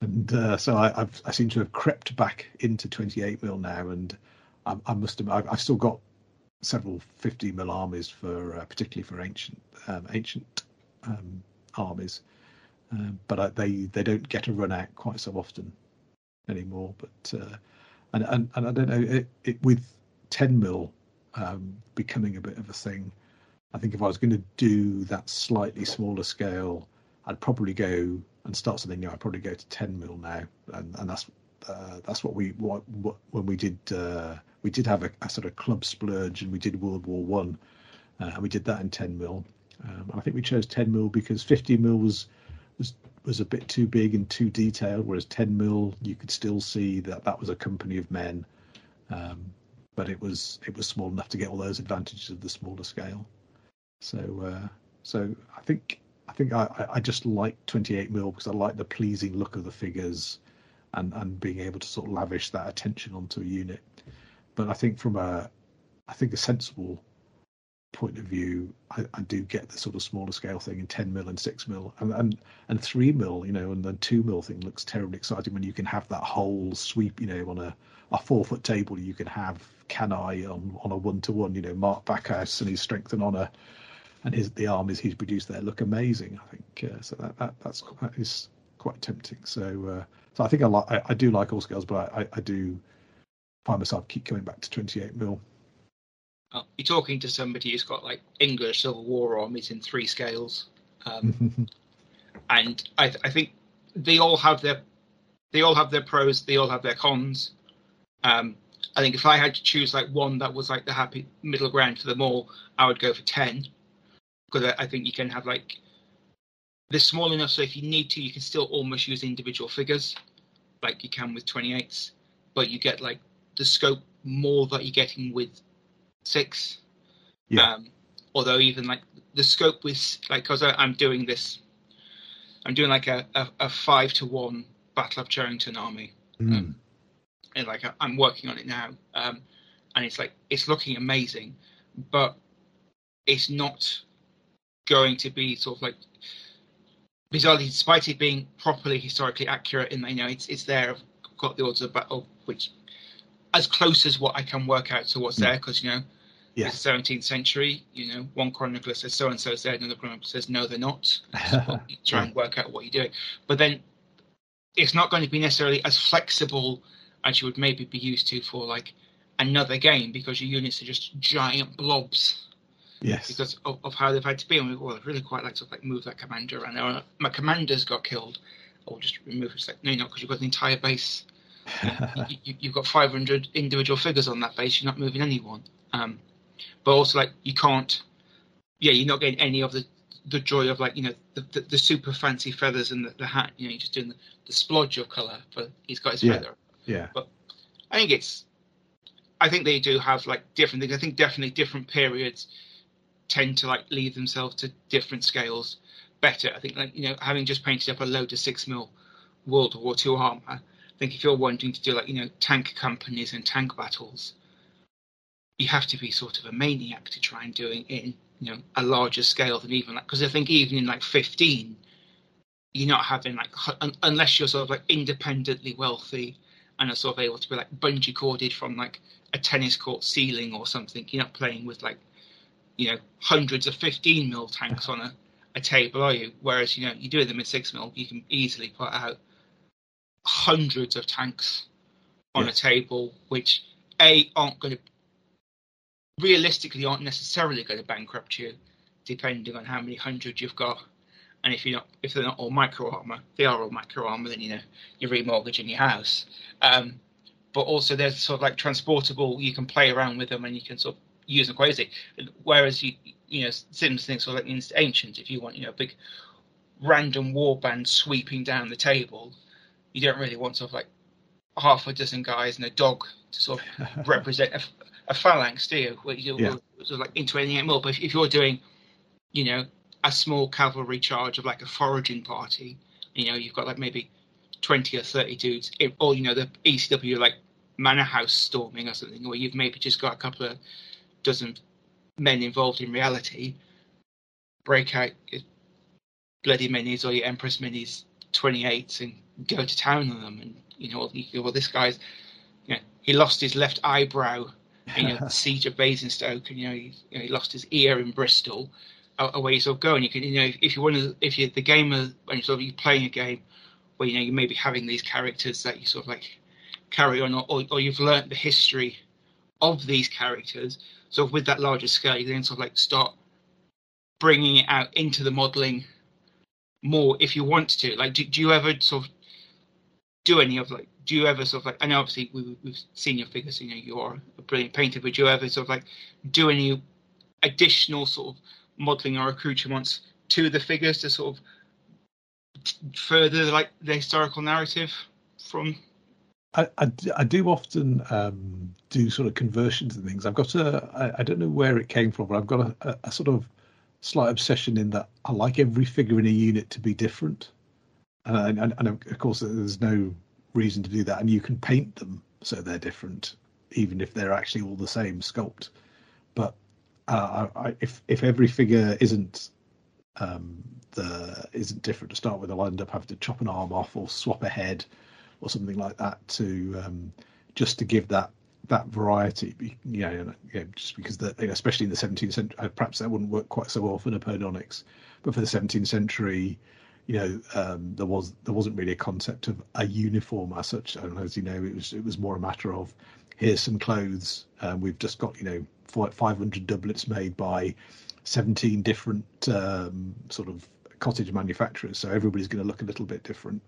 And uh, so I, have I seem to have crept back into 28 mil now, and I, I must have I've, I've, still got several 50 mil armies for uh, particularly for ancient um, ancient um, armies, um, but I, they they don't get a run out quite so often anymore. But uh, and, and and I don't know it, it with 10 mil um, becoming a bit of a thing. I think if I was going to do that slightly smaller scale, I'd probably go and start something new. I'd probably go to 10 mil now, and, and that's uh, that's what we what, what when we did uh, we did have a, a, sort of club splurge and we did World War One, uh, and we did that in 10 mil. Um, I think we chose 10 mil because 50 mil was was a bit too big and too detailed, whereas 10 mil you could still see that that was a company of men, um, but it was it was small enough to get all those advantages of the smaller scale. So uh, so I think I think I, I just like 28 mil because I like the pleasing look of the figures, and and being able to sort of lavish that attention onto a unit. But I think from a I think a sensible point of view, I, I, do get the sort of smaller scale thing in 10 mil and 6 mil and, and and 3 mil, you know, and then 2 mil thing looks terribly exciting when you can have that whole sweep, you know, on a, a four foot table. You can have Cannae on, on a one to one, you know, Mark Backhouse and his strength and honor and his the armies he's produced there look amazing. I think uh, so. That, that that's that is quite tempting. So uh, so I think I like I, I, do like all scales, but I, I do find myself keep coming back to 28 mil. You're talking to somebody who's got like English Civil War armies in three scales, um, and I, th- I think they all have their they all have their pros, they all have their cons. Um, I think if I had to choose like one that was like the happy middle ground for them all, I would go for ten. Because I, I think you can have like they're small enough so if you need to, you can still almost use individual figures like you can with 28s, but you get like the scope more that you're getting with six. Yeah. Um, although even like the scope was like because I'm doing this, I'm doing like a, a, a, five to one Battle of Cheriton army, mm. um, and like I'm working on it now, um, and it's like it's looking amazing, but it's not going to be sort of like bizarrely, despite it being properly historically accurate, in you know it's it's there. I've got the odds of battle, which as close as what I can work out to what's mm. there, because you know yeah. it's the 17th century. You know, one chronicler says so and so is there, another chronicler says no, they're not. try and work out what you're doing, but then it's not going to be necessarily as flexible as you would maybe be used to for like another game because your units are just giant blobs Yes. Because of, of, how they've had to be. And we, well, I'd really quite like to like move that commander around. Now, my commanders got killed. I'll just remove it. It's like, no, no, because you've got the entire base. you, have got 500 individual figures on that base. You're not moving anyone. Um, but also, like, you can't. Yeah, you're not getting any of the the joy of like you know the, the, the super fancy feathers and the, the, hat. You know, you're just doing the, the splodge of color. But he's got his yeah. feather. Yeah. But I think it's. I think they do have like different things. I think definitely different periods tend to like leave themselves to different scales better. I think like you know having just painted up a load of six mil World War Two armor, I think if you're wanting to do like you know tank companies and tank battles, you have to be sort of a maniac to try and do it in you know a larger scale than even like because I think even in like 15, you're not having like unless you're sort of like independently wealthy and are sort of able to be like bungee corded from like a tennis court ceiling or something. You're not playing with like you know hundreds of 15 mil tanks on a, a table, are you? Whereas you know you do them in six mil, you can easily put out hundreds of tanks on yes. a table, which a aren't going to realistically aren't necessarily going to bankrupt you, depending on how many hundred you've got. And if you're not, if they're not all micro armor, they are all micro armor. Then you know you're remortgaging your house. Um, but also they're sort of like transportable. You can play around with them, and you can sort of use them quasi. Whereas you you know Sims thinks of like ancient. If you want you know a big random warband sweeping down the table, you don't really want sort of like half a dozen guys and a dog to sort of represent a, phalanx, do you? Where you're yeah. sort of like into any more. But if, if you're doing, you know, a small cavalry charge of like a foraging party, you know, you've got like maybe twenty or thirty dudes, or you know, the ECW like manor house storming or something, where you've maybe just got a couple of dozen men involved in reality break out your bloody minis or your Empress minis 28s and go to town on them. And, you know, you well, this guy's, you know, he lost his left eyebrow in you know, the siege of Basingstoke, and, you know, he, you know, he lost his ear in Bristol. Uh, away you sort of go, and you can, you know, if you want to, if you're the gamer, when you're sort of you're playing a game where, you know, you may be having these characters that you sort of like carry on, or, or you've learnt the history of these characters, sort of with that larger scale, you then sort of like start bringing it out into the modelling more if you want to. Like, do, do you ever sort of do any of like? Do you ever sort of like? I know obviously we, we've seen your figures. You know, you are a brilliant painter, but do you ever sort of like do any additional sort of modelling or accoutrements to the figures to sort of further like the historical narrative from I, I, I, do often um, do sort of conversions and things. I've got a, I, I don't know where it came from, but I've got a, a, sort of slight obsession in that I like every figure in a unit to be different. And, and, and of course, there's no reason to do that. And you can paint them so they're different, even if they're actually all the same sculpt. But uh, I, if if every figure isn't um, the isn't different to start with, I'll end up having to chop an arm off or swap a head or something like that to um, just to give that that variety. You know, you know just because the, especially in the 17th century, uh, perhaps that wouldn't work quite so well for Napoleonics, but for the 17th century, you know, um, there was there wasn't really a concept of a uniform as such. And as you know, it was it was more a matter of here's some clothes. Um, we've just got you know 500 doublets made by 17 different um, sort of cottage manufacturers, so everybody's going to look a little bit different.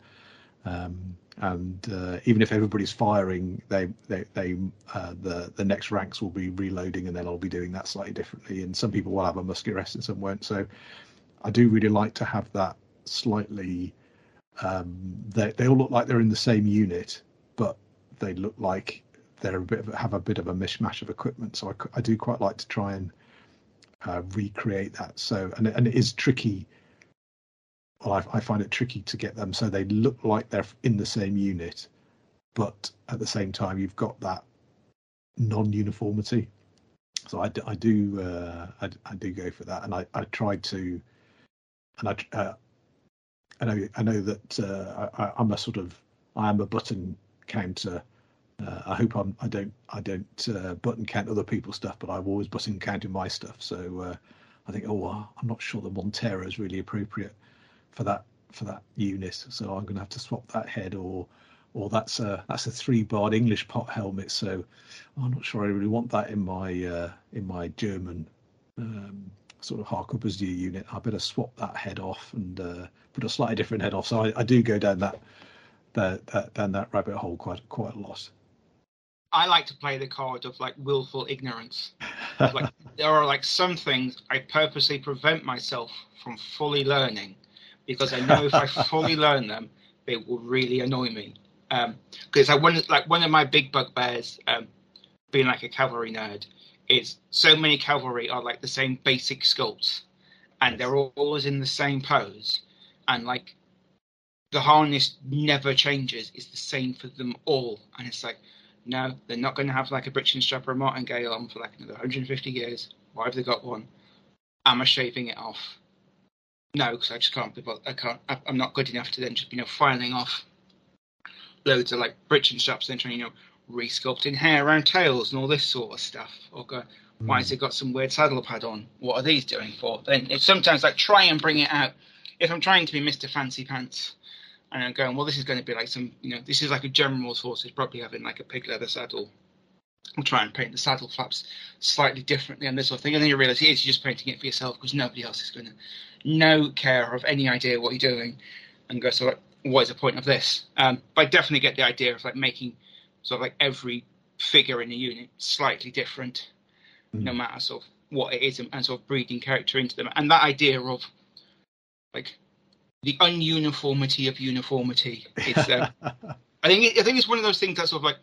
Um, and uh, even if everybody's firing, they they, they uh, the the next ranks will be reloading, and then I'll be doing that slightly differently. And some people will have a musket rest, and some won't. So I do really like to have that slightly. Um, they they all look like they're in the same unit, but they look like they're a bit of, have a bit of a mishmash of equipment. So I, I do quite like to try and uh, recreate that. So and and it is tricky well, I, I, find it tricky to get them so they look like they're in the same unit, but at the same time you've got that non-uniformity. So I, I do uh, I, I, do go for that, and I, I tried to, and I uh, I know I know that uh, I, am a sort of I am a button counter. Uh, I hope I'm I don't I don't uh, button count other people's stuff, but I've always button counted my stuff. So uh, I think oh I'm not sure the Montero is really appropriate for that for that unit. So I'm going to have to swap that head, or or that's a that's a three barred English pot helmet. So I'm not sure I really want that in my uh, in my German um, sort of Harquebusiers unit. I better swap that head off and uh, put a slightly different head off. So I, I do go down that, that that down that rabbit hole quite quite a lot. I like to play the card of like willful ignorance. like there are like some things I purposely prevent myself from fully learning because I know if I fully learn them, it will really annoy me. Because um, I one like one of my big bugbears, um, being like a cavalry nerd, is so many cavalry are like the same basic sculpts, and they're always in the same pose, and like the harness never changes. It's the same for them all, and it's like, no, they're not going to have like a breeching strap or a martingale on for like another 150 years. Why have they got one? Am I shaving it off? no, because I just can't be. I can't. I'm not good enough to then just you know filing off loads of like breeching straps, then trying you know resculpting hair around tails and all this sort of stuff. Or go, why has it got some weird saddle pad on? What are these doing for? Then it's sometimes like try and bring it out. If I'm trying to be Mr. Fancy Pants, and I'm going, well, this is going to be like some, you know, this is like a general's horse. is probably having like a pig leather saddle. I'll try and paint the saddle flaps slightly differently and this sort of thing. And then you realise it is just painting it for yourself because nobody else is going to no care of any idea what you're doing, and go, so like, what is the point of this? Um, but I definitely get the idea of like making sort of like every figure in the unit slightly different, mm. no matter sort of what it is, and, and sort of breeding character into them. And that idea of like the ununiformity of uniformity is, uh, I think, I think it's one of those things that sort of like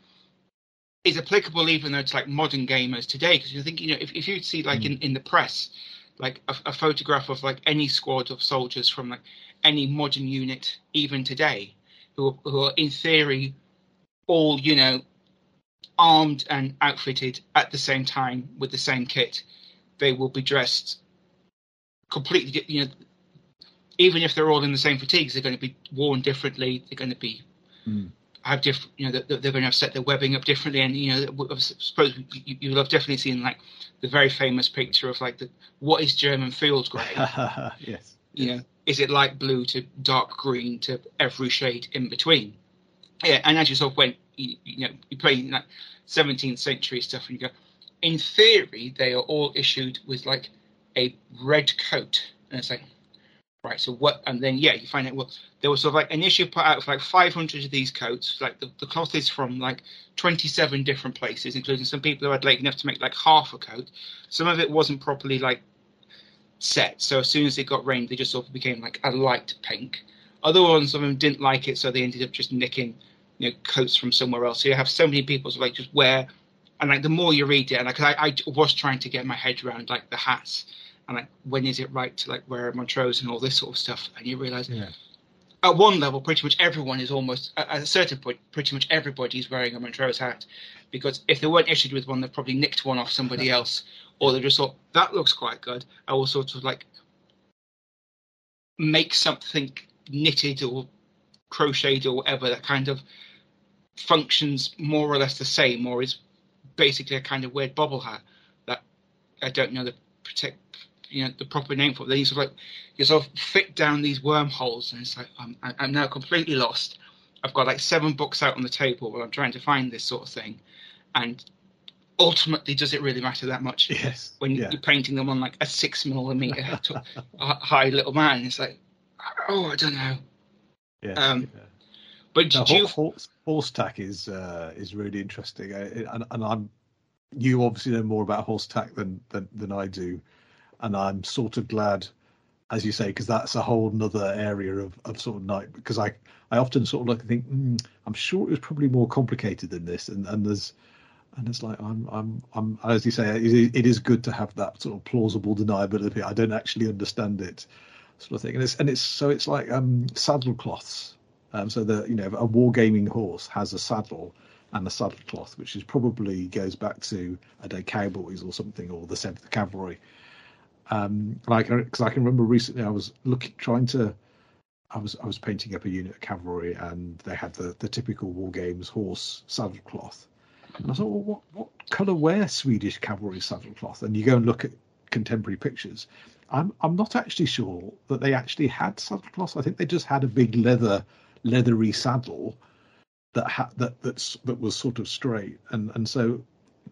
is applicable even though it's like modern gamers today. Because you think, you know, if, if you see like mm. in, in the press, like a, a, photograph of like any squad of soldiers from like any modern unit even today who are, who are in theory all you know armed and outfitted at the same time with the same kit they will be dressed completely you know even if they're all in the same fatigues they're going to be worn differently they're going to be mm have different, you know, they're, they're going to have set their webbing up differently. And, you know, I suppose you, you'll have definitely seen like the very famous picture of like the, what is German field grey? yes. You know, is it light blue to dark green to every shade in between? Yeah. And as you sort of went, you, you know, you play like 17th century stuff and you go, in theory, they are all issued with like a red coat, and it's like, right. So what? And then yeah, you find out well, there was sort of like an issue put out of like 500 of these coats. Like the, the cloth is from like 27 different places, including some people who had like enough to make like half a coat. Some of it wasn't properly like set, so as soon as it got rained, they just sort of became like a light pink. Other ones some of them didn't like it, so they ended up just nicking you know coats from somewhere else. So you have so many people who like just wear, and like the more you read it, and like I, I was trying to get my head around like the hats and like when is it right to like wear a Montrose and all this sort of stuff, and you realise Yeah. at one level, pretty much everyone is almost at at a certain point, pretty much everybody is wearing a Montrose hat, because if they weren't issued with one, they've probably nicked one off somebody else, or they just thought that looks quite good. I will sort of like make something knitted or crocheted or whatever that kind of functions more or less the same, or is basically a kind of weird bobble hat that I don't know the protect you know the proper name for. it. Then you sort of like you sort of fit down these wormholes, and it's like um, I'm, I'm now completely lost. I've got like seven books out on the table while I'm trying to find this sort of thing, and ultimately, does it really matter that much Yes. when yeah. you're painting them on like a six millimeter high little man? It's like, oh, I don't know. yeah. um, yeah. But No, do you? horse, horse, horse tack is uh, is really interesting, I, and, and I'm you obviously know more about horse tack than, than than I do, and I'm sort of glad, as you say, because that's a whole nother area of, of sort of night. Because I I often sort of like think mm, I'm sure it was probably more complicated than this, and and there's and it's like I'm I'm I'm as you say, it, it is good to have that sort of plausible deniability. I don't actually understand it, sort of thing, and it's and it's so it's like um saddle cloths. Um, so the you know a wargaming horse has a saddle and a saddle cloth, which is probably goes back to I don't know, cowboys or something or the Seventh Cavalry. Um, like because I can remember recently I was looking trying to I was I was painting up a unit of cavalry and they had the the typical war games horse saddle cloth. And I thought, well, what what colour wear Swedish cavalry saddle cloth? And you go and look at contemporary pictures. I'm I'm not actually sure that they actually had saddle cloth. I think they just had a big leather leathery saddle that ha- that that's that was sort of straight and and so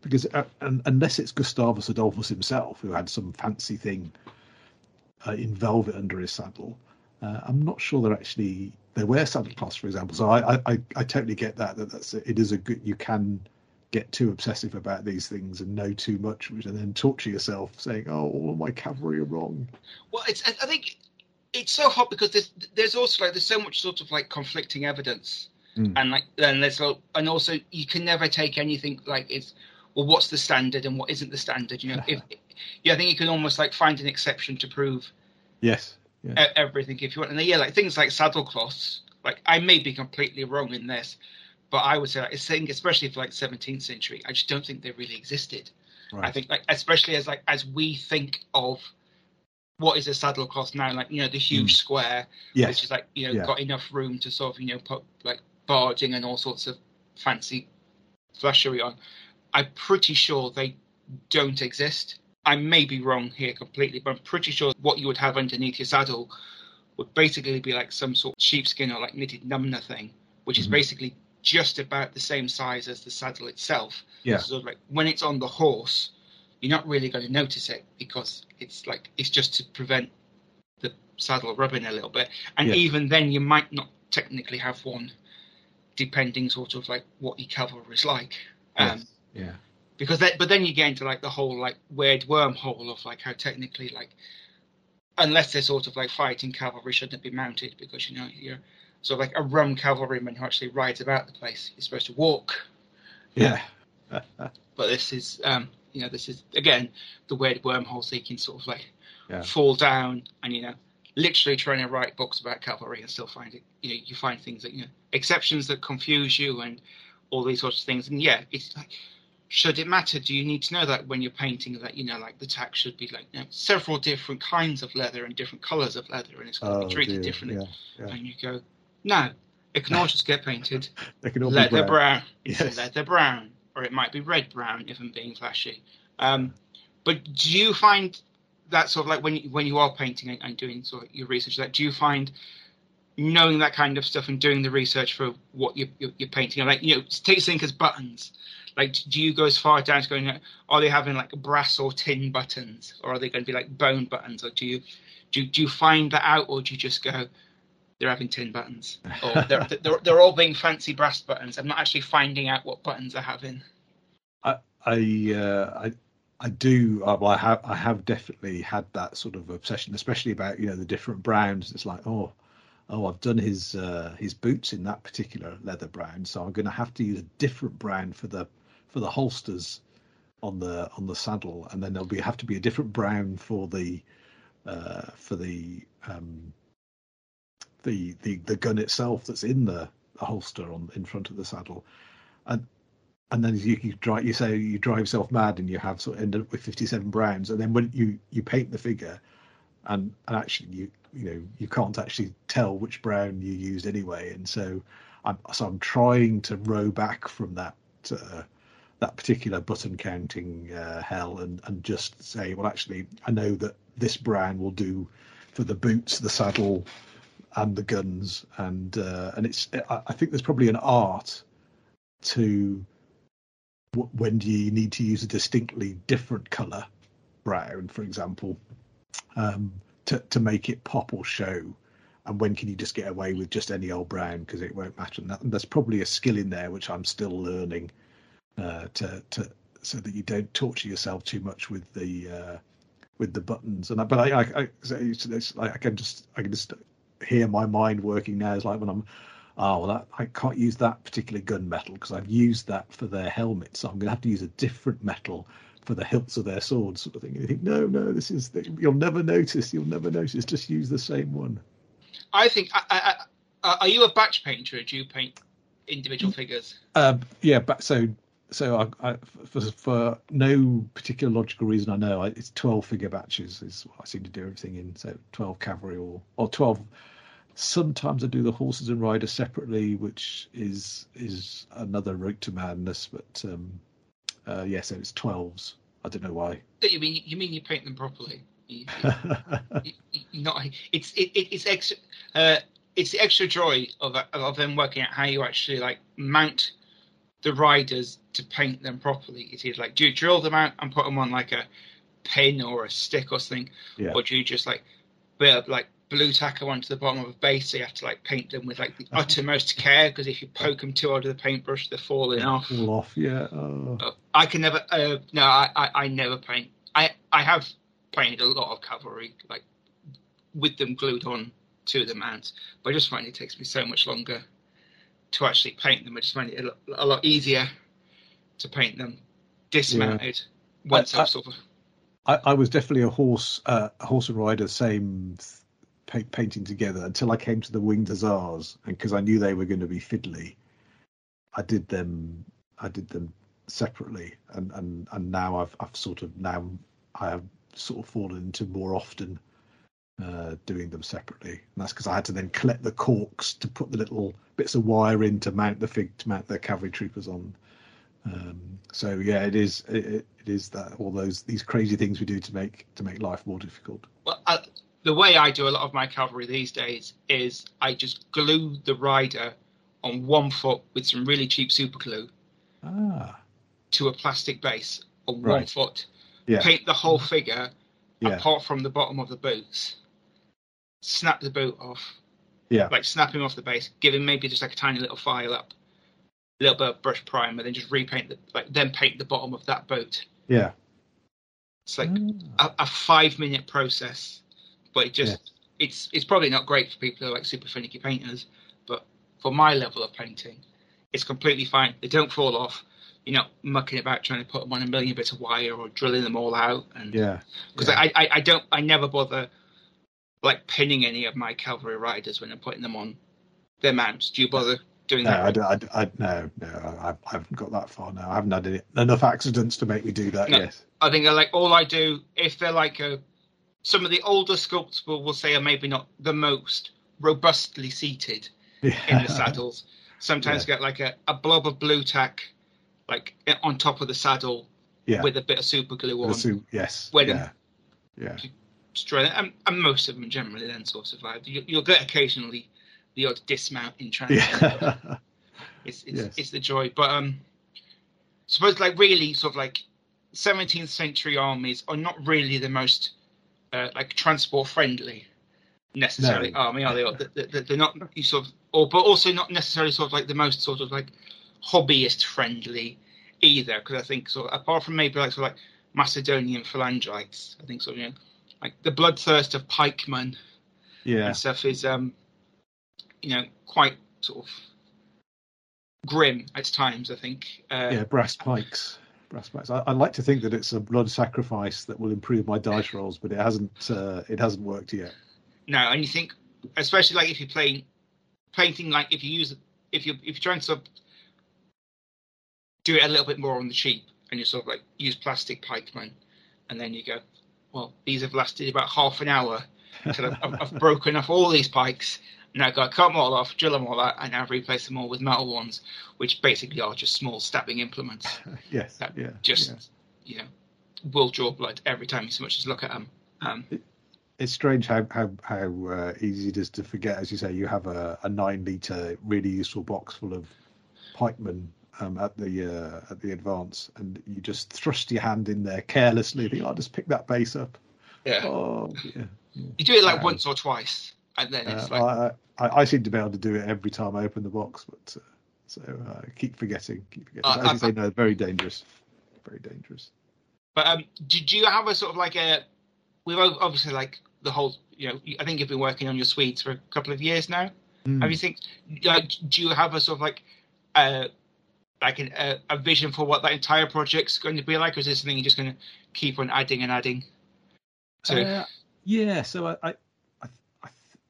because uh, and, unless it's Gustavus Adolphus himself who had some fancy thing uh, in velvet under his saddle, uh, I'm not sure they're actually they wear saddle cloths, for example. So I, I I I totally get that that that's it is a good you can get too obsessive about these things and know too much and then torture yourself saying oh all my cavalry are wrong Well, it's I think it's so hot because there's there's also like there's so much sort of like conflicting evidence, Mm. and like then there's a- and also you can never take anything like it's well what's the standard and what isn't the standard. You know, if yeah, I think you can almost like find an exception to prove yes yeah everything if you want. And yeah, like things like saddle cloths. Like I may be completely wrong in this, but I would say like, think especially for like 17th century, I just don't think they really existed. right I think like especially as like as we think of what is a saddle cloth now, like you know the huge square, yes which is like you know Yeah. got enough room to sort of you know put like barding and all sorts of fancy flashery on. I'm pretty sure they don't exist. I may be wrong here completely, but I'm pretty sure what you would have underneath your saddle would basically be like some sort of sheepskin or like knitted numnah thing, which is Mhm. basically just about the same size as the saddle itself. Yeah. So like when it's on the horse, you're not really going to notice it because it's like it's just to prevent the saddle rubbing a little bit. And Yeah. even then, you might not technically have one, depending sort of like what your cavalry is like. Um, yes. yeah because that, but then you get into like the whole like weird wormhole of like how technically like unless they're sort of like fighting cavalry shouldn't be mounted because you know you're sort of like a rum cavalryman who actually rides about the place. You're supposed to walk. Yeah. But this is um you know this is again the weird wormhole so you can sort of like Yeah. fall down and you know literally trying to write books about cavalry and still find it you know you find things that you know exceptions that confuse you and all these sorts of things. And yeah it's like should it matter? Do you need to know that when you're painting that you know like the tack should be like you know, several different kinds of leather and different colors of leather and it's going to oh be treated dear. differently. Yeah yeah. And you go no it can all just get painted they can all be leather brown. brown. Yes. leather brown, or it might be red brown if I'm being flashy. Um, but do you find that sort of like when you, when you are painting and, and doing sort of your research, like do you find knowing that kind of stuff and doing the research for what you, you're, you're painting, like you know, take something as buttons, Like, do you go as far down as going? Are they having like brass or tin buttons, or are they going to be like bone buttons, or do you do do you find that out, or do you just go? They're having tin buttons, or they're, they're, they're all being fancy brass buttons. I'm not actually finding out what buttons they're having. I I uh, I I do. Uh, well, I have. I have definitely had that sort of obsession, especially about you know the different browns. It's like, oh, oh, I've done his uh, his boots in that particular leather brown, so I'm going to have to use a different brown for the for the holsters on the on the saddle, and then there'll be have to be a different brown for the uh, for the um, the the the gun itself that's in the, the holster on in front of the saddle, and and then you, you drive you say you drive yourself mad and you have sort of end up with 57 browns. And then when you you paint the figure and, and actually you you know you can't actually tell which brown you used anyway. And so i'm so i'm trying to row back from that uh, that particular button counting uh, hell and and just say well actually i know that this brown will do for the boots the saddle and the guns and uh, and it's I, think there's probably an art to when do you need to use a distinctly different color brown for example um, to, to make it pop or show. And when can you just get away with just any old brown because it won't matter. And, that, and, there's probably a skill in there which i'm still learning uh, to to so that you don't torture yourself too much with the uh, with the buttons. And I, but i i, I, so it's, like I can just i can just hear my mind working now is like when i'm oh well that, i can't use that particular gun metal because i've used that for their helmet so i'm going to have to use a different metal for the hilts of their swords, sort of thing. And you think, no, no, this is you'll never notice. You'll never notice. Just use the same one. I think. I, I, are you a batch painter, or do you paint individual mm. figures? Uh, yeah, but so so I, I, for, for no particular logical reason I know, I, it's twelve figure batches is what I seem to do everything in. So twelve cavalry or or twelve. Sometimes I do the horses and riders separately, which is is another route to madness. But um, uh, yeah, so it's twelves. I don't know why. You mean you mean you paint them properly? You, you, not it's it, it's extra. Uh, it's the extra joy of of them working out how you actually like mount the riders to paint them properly. It's either like do you drill them out and put them on like a pin or a stick or something, yeah. or do you just like build like blue tacker onto the bottom of a base, so you have to like paint them with like the uttermost care because if you poke them too hard with the paintbrush, they're falling off. Fall off, yeah. Oh. Uh, I can never. Uh, no, I, I, I never paint. I I have painted a lot of cavalry like with them glued on to the mounts, but I just find it takes me so much longer to actually paint them. I just find it a lot, a lot easier to paint them dismounted yeah. once I, I've sort of. I, I was definitely a horse, uh, horse and rider, same pa- painting together until I came to the winged hussars, and because I knew they were going to be fiddly, I did them. I did them separately, and and and now I've I've sort of now I have sort of fallen into more often uh, doing them separately. And that's because I had to then collect the corks to put the little bits of wire in to mount the fig to mount the cavalry troopers on. Um, so yeah, it is it, it is that all those these crazy things we do to make to make life more difficult. Well, the way I do a lot of my cavalry these days is I just glue the rider on one foot with some really cheap super glue ah. to a plastic base on right. one foot. Yeah. Paint the whole figure yeah. apart from the bottom of the boots. Snap the boot off. Yeah. Like snapping off the base, give him maybe just like a tiny little file up, a little bit of brush primer, then just repaint the like then paint the bottom of that boat. Yeah. It's like ah. a, a five minute process but it just yeah. it's it's probably not great for people who are like super finicky painters. But for my level of painting, it's completely fine. They don't fall off. You're not mucking about trying to put them on a million bits of wire or drilling them all out. And yeah, because yeah. I, I I don't I never bother like pinning any of my cavalry riders when I'm putting them on their mounts. Do you bother? Doing no, that? I, I, I, no, no, I, I, haven't got that far now. I haven't had any, enough accidents to make me do that. No, yes, I think like all I do if they're like a some of the older sculpts will, will say are maybe not the most robustly seated yeah. in the saddles. Sometimes yeah. get like a, a blob of blue tack like on top of the saddle yeah. with a bit of super glue on. Su- yes. Where yeah. yeah. Destroy. And, and, most of them generally then sort of survive. You, will get occasionally the odd dismount in transit. Yeah. it's it's, yes. it's the joy. But um suppose like really sort of like 17th century armies are not really the most uh, like transport friendly necessarily No. army are they- they're not you sort of or but also not necessarily sort of like the most sort of like hobbyist friendly either because i think sort of apart from maybe like sort of like macedonian phalangites i think sort of you know like the bloodthirst of pikemen Yeah, and stuff is um you know quite sort of grim at times i think uh, yeah, brass pikes. Brass. I, I like to think that it's a blood sacrifice that will improve my dice rolls, but it hasn't. Uh, it hasn't worked yet. No, and you think, especially like if you're playing, playing thing like if you use, if you if you're trying to sort of do it a little bit more on the cheap, and you sort of like use plastic pikemen, and then you go, well, these have lasted about half an hour, I've, I've broken off all these pikes. Now I've got to cut them all off, drill them all out, and now replace them all with metal ones, which basically are just small stabbing implements. yes. That Yeah. just yeah. you know will draw blood every time you so much as look at them. Um, It's strange how how how uh, easy it is to forget. As you say, you have a, a nine liter really useful box full of pikemen um, at the uh, at the advance, and you just thrust your hand in there carelessly. Think, I'll just pick that base up. yeah, Oh, yeah. you do it like Um, once or twice, and then it's Uh, like. I, I I seem to be able to do it every time I open the box, but uh, so uh, keep forgetting. Keep forgetting. Uh, As you I- say, no, very dangerous. Very dangerous. But um, did you have a sort of like a? We've obviously like the whole. You know, I think you've been working on your Swedes for a couple of years now. Hmm. Have you think? Like, do you have a sort of like, uh, like an, a, a vision for what that entire project's going to be like, or is this something you're just going to keep on adding and adding? To Uh, yeah, so I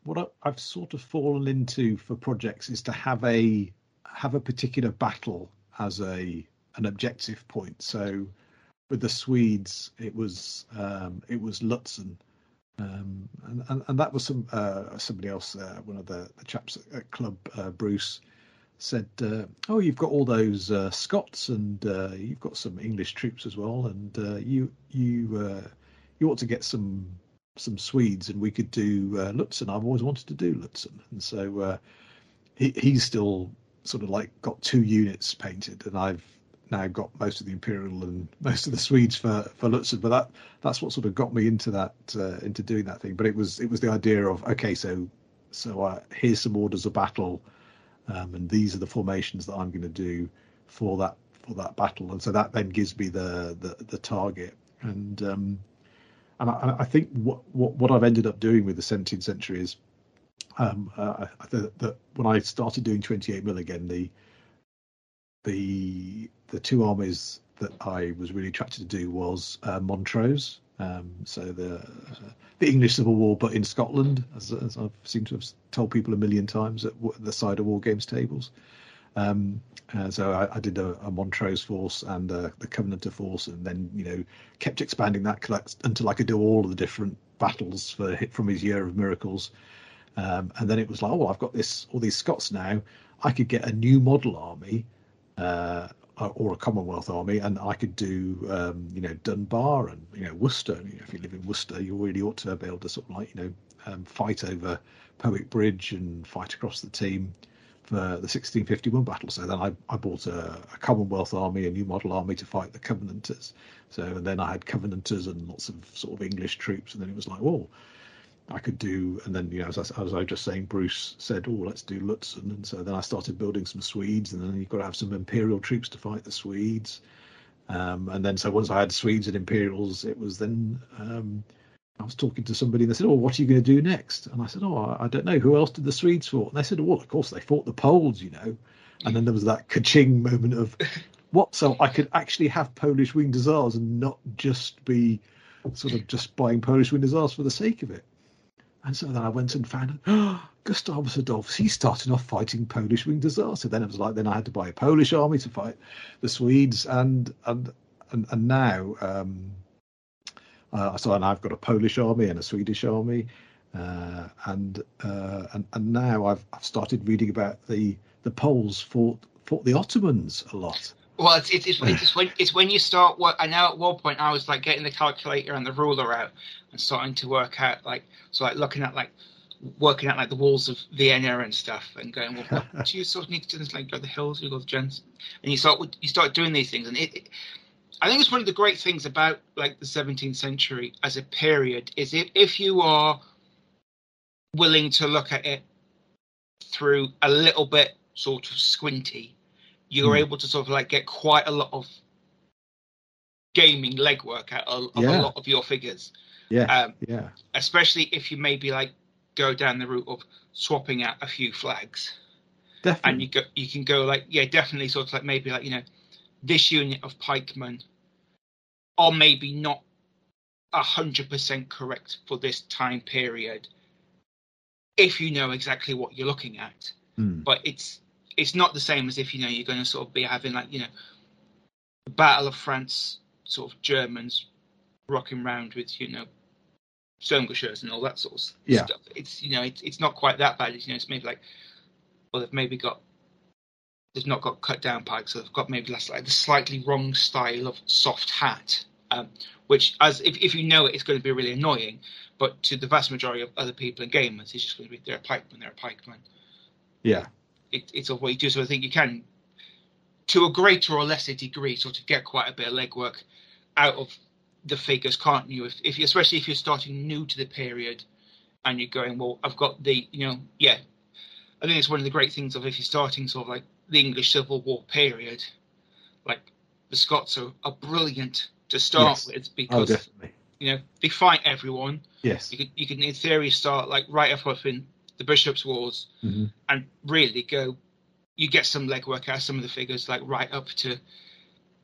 what I've sort of fallen into for projects is to have a have a particular battle as a an objective point. So with the Swedes, it was um, it was Lutzen, um, and, and and that was some uh, somebody else, uh, one of the, the chaps at, at club, uh, Bruce. Said, uh, "Oh, you've got all those uh, Scots, and uh, you've got some English troops as well, and you you you ought to get some some Swedes, and we could do uh, Lutzen. I've always wanted to do Lutzen, and so uh, he, he's still sort of like got two units painted, and I've now got most of the Imperial and most of the Swedes for for Lutzen. But that that's what sort of got me into that uh, into doing that thing. But it was it was the idea of okay, so so uh, here's some orders of battle, um, and these are the formations that I'm going to do for that for that battle, and so that then gives me the the, the target and. Um, and I, I think what, what what I've ended up doing with the 17th century is um, uh, that, when I started doing 28 mil again, the the the two armies that I was really attracted to do was uh, Montrose, um, so the uh, the English Civil War, but in Scotland, as, as I've seemed to have told people a million times at the side of war games tables. Um, uh, so I, I did a, a Montrose force and uh, the Covenanter force, and then you know kept expanding that collect, until I could do all of the different battles for from his year of miracles. Um, and then it was like, oh, I've got this all these Scots now. I could get a new model army uh, or a Commonwealth army, and I could do um, you know Dunbar and you know Worcester. You know, if you live in Worcester, you really ought to be able to sort of like you know um, fight over Powick Bridge and fight across the Teme for the 1651 battle. So then I, I bought a, a Commonwealth army, a new model army to fight the Covenanters. So and then I had Covenanters and lots of sort of English troops, and then it was like, oh, I could do. And then you know, as I, as I was just saying, Bruce said, oh, let's do Lutzen, and so then I started building some Swedes, and then you've got to have some Imperial troops to fight the Swedes. Um, and then so once I had Swedes and Imperials, it was then. Um, I was talking to somebody and they said, "Oh, what are you going to do next?" And I said, "Oh, I- don't know. Who else did the Swedes fought?" And they said, "Well, of course they fought the Poles, you know." And then there was that ka-ching moment of, "What?" So I could actually have Polish winged hussars and not just be sort of just buying Polish winged hussars for the sake of it. And so then I went and found, oh, Gustavus Adolphus, he's starting off fighting Polish winged hussars. So then it was like, then I had to buy a Polish army to fight the Swedes, and and and, and now. Um, uh, so and I've got a Polish army and a Swedish army, uh, and, uh, and and now I've I've started reading about the the Poles fought fought the Ottomans a lot. Well, it's it's, it's, it's when it's when you start. What I know at one point I was like getting the calculator and the ruler out and starting to work out like so like looking at like working out like the walls of Vienna and stuff, and going, well, what do you sort of need to do this like go the hills, you go the gens, and you start you start doing these things, and it, it I think it's one of the great things about like the 17th century as a period is if, if you are willing to look at it through a little bit sort of squinty, you're mm. able to sort of like get quite a lot of gaming legwork out of, yeah. a lot of your figures. Yeah. Um, yeah. Especially if you maybe like go down the route of swapping out a few flags. Definitely. And you go, you can go like, yeah, definitely sort of like maybe like, you know, this unit of pikemen are maybe not hundred percent correct for this time period if you know exactly what you're looking at. Mm. But it's it's not the same as if you know you're going to sort of be having like you know the Battle of France sort of Germans rocking around with you know skirmishers and all that sort of yeah. stuff. It's you know it's it's not quite that bad. It's, you know it's maybe like well they've maybe got they've not got cut down pikes, so they've got maybe less like the slightly wrong style of soft hat. Um, which, as if, if you know it, it's going to be really annoying. But to the vast majority of other people and gamers, it's just going to be they're a pikeman, they're a pikeman. Yeah, it, it's all what you do. So I think you can, to a greater or lesser degree, sort of get quite a bit of legwork out of the figures, can't you? If, if especially if you're starting new to the period, and you're going, well, I've got the, you know, yeah. I think it's one of the great things of if you're starting sort of like the English Civil War period, like the Scots are, are brilliant to start yes. with oh, because oh, you know they fight everyone. Yes, you can you can in theory start like right up in the Bishops' Wars mm-hmm. and really go. You get some legwork out of some of the figures, like right up to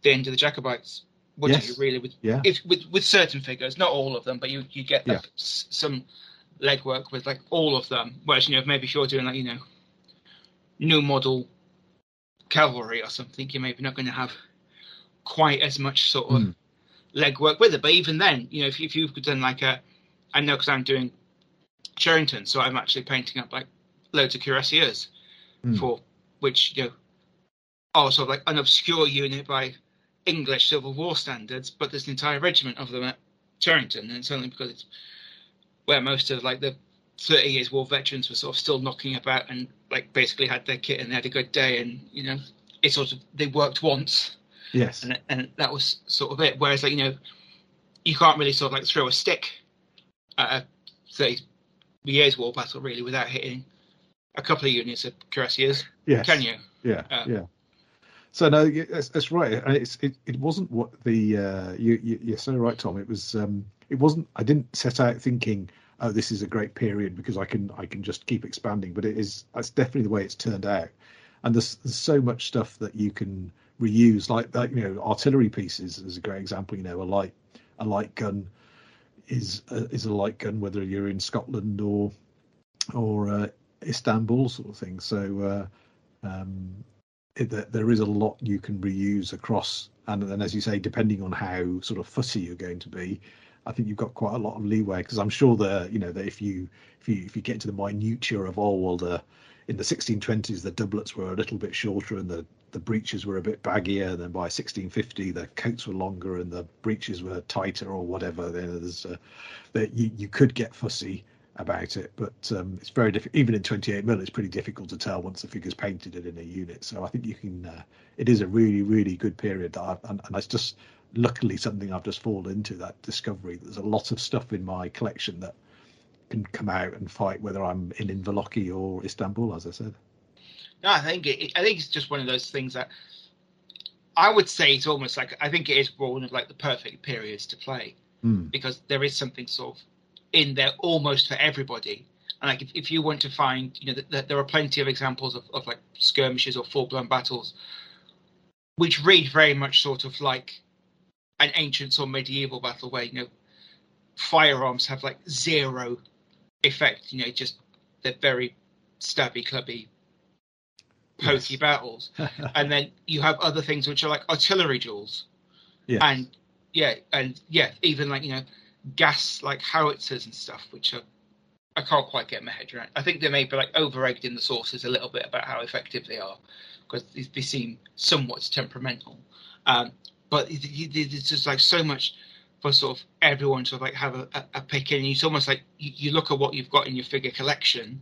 the end of the Jacobites. What yes. do you really with yeah. if with with certain figures, not all of them, but you you get yeah. s- some legwork with like all of them. Whereas you know maybe if you're doing like you know new model cavalry or something, you're maybe not going to have quite as much sort of mm legwork with it. But even then, you know, if, if you've done like a, I know because I'm doing Cheriton, so I'm actually painting up like loads of cuirassiers mm. for which you know are sort of like an obscure unit by English Civil War standards, but there's an entire regiment of them at Cheriton, and it's only because it's where most of like the 30 years war veterans were sort of still knocking about and like basically had their kit and they had a good day, and you know, it sort of they worked once Yes. And, and that was sort of it. Whereas, like, you know, you can't really sort of like throw a stick at a, say, years war battle really without hitting a couple of units of cuirassiers. Yes. Can you? Yeah. Uh, yeah. So no, that's, that's right. It's, it, it wasn't what the uh, you, you you're so right, Tom. It was um, it wasn't. I didn't set out thinking, oh, this is a great period because I can I can just keep expanding. But it is that's definitely the way it's turned out. And there's, there's so much stuff that you can reuse like that you know artillery pieces is a great example you know a light a light gun is a, is a light gun whether you're in Scotland or or uh, Istanbul sort of thing so uh, um, it, there is a lot you can reuse across and then as you say depending on how sort of fussy you're going to be I think you've got quite a lot of leeway because I'm sure that you know that if you if you if you get to the minutiae of oh well the in the 1620s the doublets were a little bit shorter and the the breeches were a bit baggier. Then by 1650, the coats were longer and the breeches were tighter or whatever. There's uh, that you you could get fussy about it, but um, it's very difficult. Even in 28 mil, it's pretty difficult to tell once the figure's painted it in a unit. So I think you can. Uh, it is a really really good period that I've, and, and just luckily something I've just fallen into that discovery. There's a lot of stuff in my collection that can come out and fight whether I'm in Inverlochy or Istanbul, as I said. No, I think it, I think it's just one of those things that I would say it's almost like I think it is one of like the perfect periods to play mm. because there is something sort of in there almost for everybody. And like if, if you want to find, you know, that the, there are plenty of examples of, of like skirmishes or full blown battles, which read very much sort of like an ancient or medieval battle where you know firearms have like zero effect. You know, just they're very stabby, clubby pokey yes. battles, and then you have other things which are like artillery duels, yes. and yeah, and yeah, even like you know gas like howitzers and stuff, which are I can't quite get my head around. I think they may be like over egged in the sources a little bit about how effective they are because they seem somewhat temperamental. Um, but there's just like so much for sort of everyone to like have a, a, a pick in. It's almost like you, you, look at what you've got in your figure collection,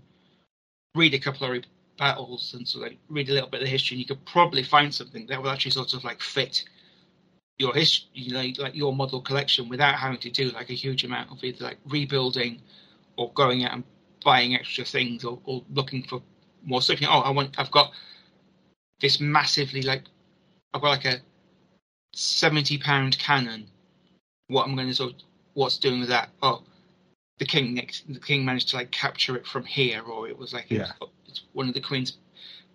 read a couple of battles, and sort of like read a little bit of the history, and you could probably find something that will actually sort of like fit your history, you know, like your model collection without having to do like a huge amount of either like rebuilding or going out and buying extra things or, or looking for more stuff. You know, oh, I want, I've got this massively like, I've got like a seventy pound cannon. What I'm going to sort of, what's doing with that? Oh, the king next, the king managed to like capture it from here, or it was like yeah. it was, it's one of the queen's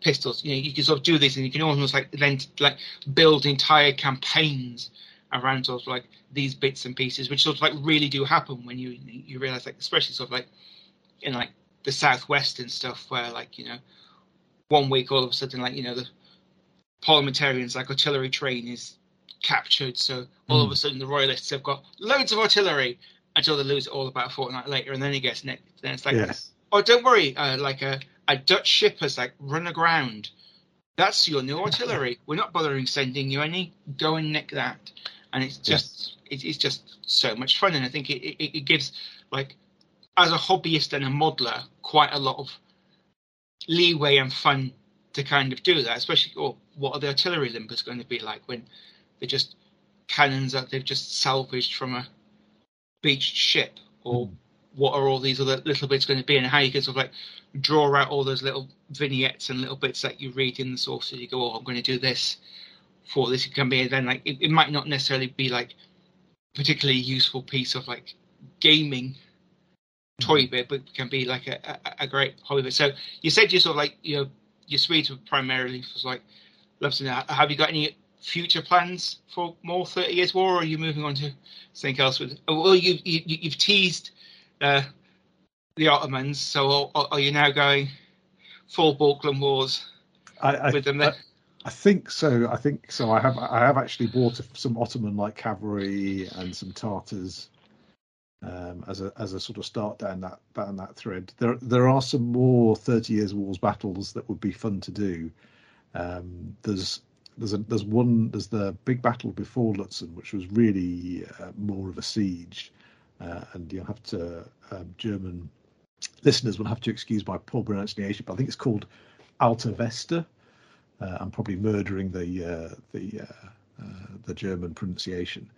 pistols. You know, you can sort of do this, and you can almost like then like build entire campaigns around sort of like these bits and pieces, which sort of like really do happen when you you realize like especially sort of like in like the southwest and stuff, where like you know one week all of a sudden like you know the parliamentarians like artillery train is captured, so all mm. of a sudden the royalists have got loads of artillery until they lose it all about a fortnight later, and then he gets nicked. Then it's like, yes. oh, don't worry, uh, like a a Dutch ship has like run aground. That's your new artillery. We're not bothering sending you any. Go and nick that. And it's just yes. it's just so much fun, and I think it, it, it gives like as a hobbyist and a modeler quite a lot of leeway and fun to kind of do that. Especially, oh, what are the artillery limbers going to be like when they're just cannons that they've just salvaged from a beached ship, or mm what are all these other little bits going to be and how you can sort of like draw out all those little vignettes and little bits that you read in the sources. You go, oh, I'm going to do this for this. It can be, and then like it, it might not necessarily be like particularly useful piece of like gaming toy bit, but can be like a, a, a great hobby bit. So you said you sort of like you know your Swedes were primarily for like loves to know. Have you got any future plans for more Thirty Years War, or are you moving on to something else? With well, you, you you've teased uh, the Ottomans. So are, are, you now going full Balkan Wars I, I, with them? Then? I, I think so. I think so. I have I have actually bought some Ottoman like cavalry and some Tartars um, as a as a sort of start down that down that thread. There there are some more Thirty Years Wars battles that would be fun to do. Um, there's there's a, there's one there's the big battle before Lutzen, which was really uh, more of a siege, uh, and you'll have to um, German listeners will have to excuse my poor pronunciation, but I think it's called Alta Vesta. Uh, I'm probably murdering the uh, the uh, uh, the German pronunciation,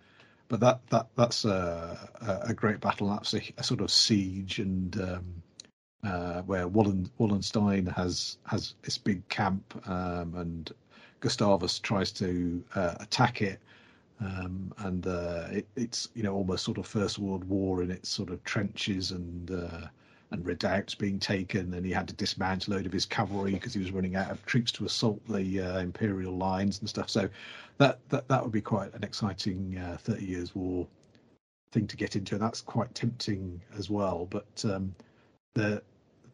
but that that that's a, a great battle. That's a, a sort of siege, and um, uh, where Wallen, Wallenstein has has this big camp, um, and Gustavus tries to attack it um, and uh, it, it's you know almost sort of First World War in its sort of trenches and uh, and redoubts being taken, and he had to dismantle a load of his cavalry because he was running out of troops to assault the uh, imperial lines and stuff. So that that that would be quite an exciting uh, Thirty Years War thing to get into, and that's quite tempting as well. But um, there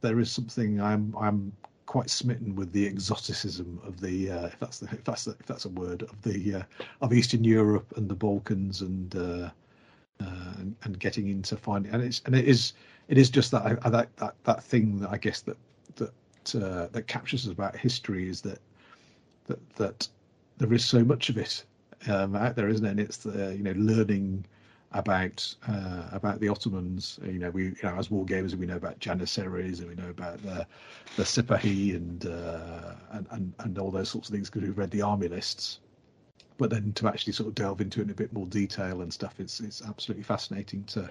there is something I'm I'm quite smitten with the exoticism of the uh, if that's the, if that's the, if that's a word of the uh, of Eastern Europe and the Balkans and, uh, uh and and, getting into finding and it's and it is it is just that that that that thing that I guess that that uh, that captures us about history is that that that there is so much of it um, out there, isn't it? And it's the you know learning about uh, about the Ottomans. You know, we you know as war gamers we know about Janissaries and we know about the the Sipahi and, uh, and and and all those sorts of things because we've read the army lists. But then to actually sort of delve into it in a bit more detail and stuff, it's it's absolutely fascinating to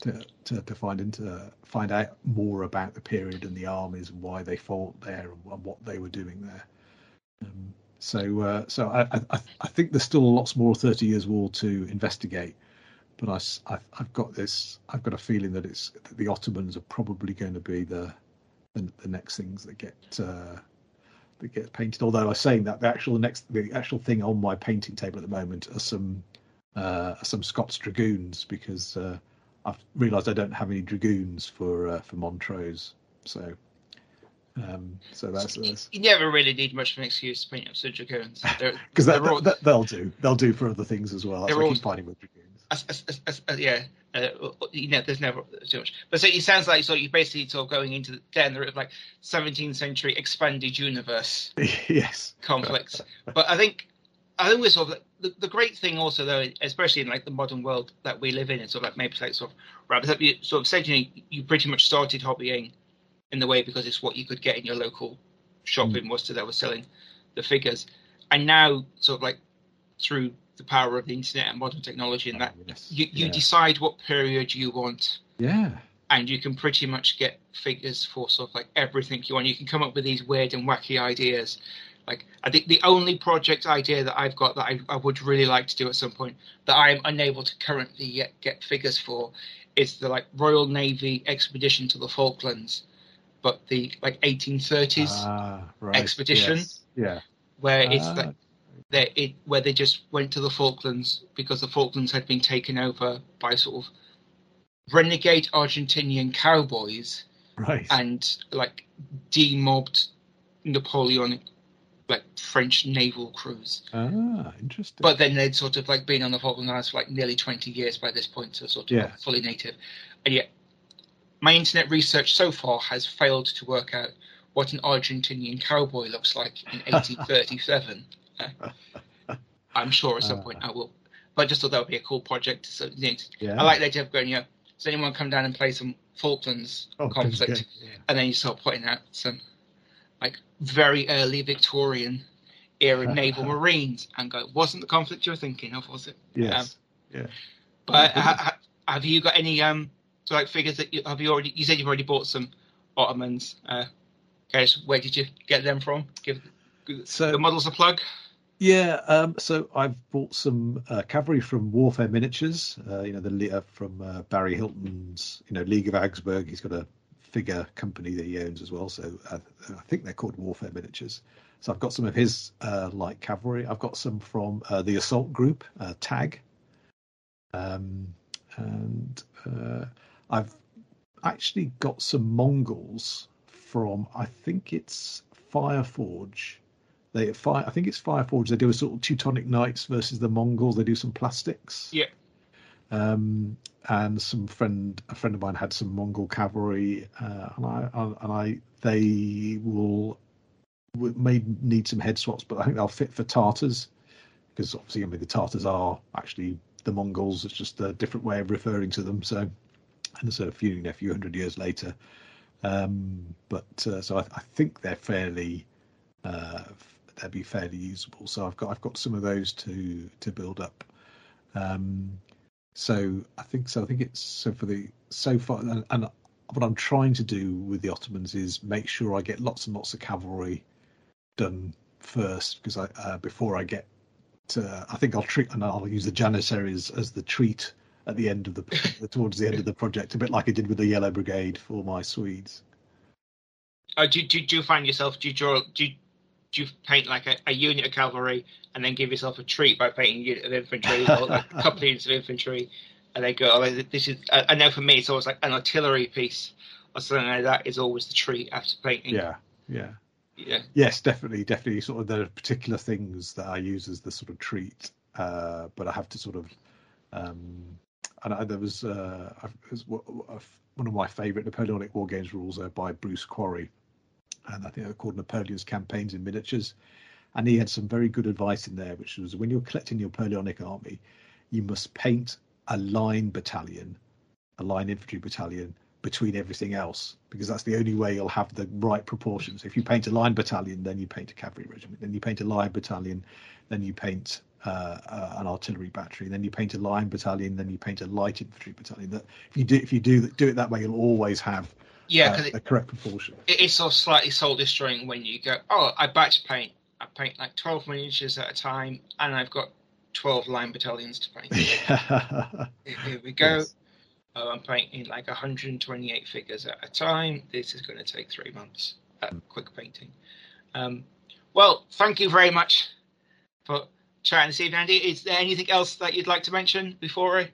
to to, to find into find out more about the period and the armies and why they fought there and what they were doing there. Um, so uh, so I, I I think there's still lots more Thirty Years' War to investigate but I, I've, I've, got this. I've got a feeling that it's that the Ottomans are probably going to be the the, the next things that get uh, that get painted. Although I'm saying that the actual next the actual thing on my painting table at the moment are some uh, some Scots dragoons because uh, I've realised I don't have any dragoons for uh, for Montrose. So um, so that's, that's, you never really need much of an excuse to paint up some dragoons because that, that, they'll do. They'll do for other things as well. That's I keep fighting with dragoons as, as, as, as yeah, uh, you know, there's never too much. But so it sounds like so you're basically sort of going into the, down the route of like 17th century expanded universe. yes. Conflicts. but I think I think we're sort of the, the great thing also though, especially in like the modern world that we live in, is sort of like maybe like sort of right, that you sort of said you, know, you pretty much started hobbying in the way because it's what you could get in your local shop mm. in Worcester that was selling the figures, and now sort of like through the power of the internet and modern technology and that oh, yes. you, you yeah. decide what period you want. Yeah. And you can pretty much get figures for sort of like everything you want. You can come up with these weird and wacky ideas like I think the only project idea that I've got that I, I would really like to do at some point that I am unable to currently yet get figures for is the like Royal Navy expedition to the Falklands, but the like 1830s ah, right. expedition. Yes. Yeah. Where ah. it's like they it where they just went to the Falklands because the Falklands had been taken over by sort of renegade Argentinian cowboys. Right. And like demobbed Napoleonic like French naval crews. Ah, interesting. But then they'd sort of like been on the Falkland Islands for like nearly 20 years by this point, so sort of yeah. like fully native. And yet, my internet research so far has failed to work out what an Argentinian cowboy looks like in 1837. I'm sure at some uh, point I will. But I just thought that would be a cool project. So you know, yeah. I like the idea of going, yeah, does anyone come down and play some Falklands oh, conflict? Yeah. And then you start putting out some like very early Victorian era naval marines and go, wasn't the conflict you're thinking of, was it? Yes. Um, yeah. But ha, have you got any um so like figures that you have you already? You said you've already bought some Ottomans. Uh, okay, so where did you get them from? Give so, the models a plug. Yeah, um, so I've bought some uh, cavalry from Warfare Miniatures. Uh, you know, the uh, from uh, Barry Hilton's, you know, League of Augsburg. He's got a figure company that he owns as well. So I, I think they're called Warfare Miniatures. So I've got some of his uh, light cavalry. I've got some from uh, the assault group uh, Tag, um, and uh, I've actually got some Mongols from I think it's Fireforge. They fire, I think it's Fireforge. They do a sort of Teutonic Knights versus the Mongols. They do some plastics. Yeah. Um, and some friend, a friend of mine had some Mongol cavalry, uh, and I and I they will may need some head swaps, but I think they'll fit for Tartars because obviously I mean the Tartars are actually the Mongols. It's just a different way of referring to them. So and so a few you know, a few hundred years later, um, but uh, so I, I, think they're fairly uh, they'll be fairly usable. So I've got I've got some of those to to build up. Um, so I think so. I think it's so for the so far, and, and what I'm trying to do with the Ottomans is make sure I get lots and lots of cavalry done first, because I uh, before I get to, I think I'll treat and I'll use the Janissaries as the treat at the end of the towards the end of the project, a bit like I did with the Yellow Brigade for my Swedes. Oh, do, do, do you find yourself? Do you draw? Do you, do you paint like a, a, unit of cavalry and then give yourself a treat by painting a unit of infantry or like a couple of units of infantry and they go, oh, this is, I know for me it's always like an artillery piece or something like that is always the treat after painting. Yeah, yeah. Yeah. Yes, definitely, definitely. Sort of there are particular things that I use as the sort of treat, uh, but I have to sort of, um, and I, there was, uh, was one of my favourite Napoleonic War Games rules uh, by Bruce Quarrie, and I think they're called Napoleon's Campaigns in Miniatures. And he had some very good advice in there, which was when you're collecting the Napoleonic army, you must paint a line battalion, a line infantry battalion between everything else, because that's the only way you'll have the right proportions. If you paint a line battalion, then you paint a cavalry regiment. Then you paint a line battalion, then you paint uh, uh, an artillery battery. Then you paint a line battalion, then you paint a light infantry battalion. That if you do if you do do it that way, you'll always have yeah, because uh, the correct proportion. It is of slightly soul destroying when you go, oh, I batch paint. I paint like 12 miniatures at a time, and I've got 12 line battalions to paint. Yeah. Here we go. Yes. Oh, I'm painting like 128 figures at a time. This is going to take three months. Uh, quick painting. Um, well, thank you very much for chatting this evening, Andy. Is there anything else that you'd like to mention before I?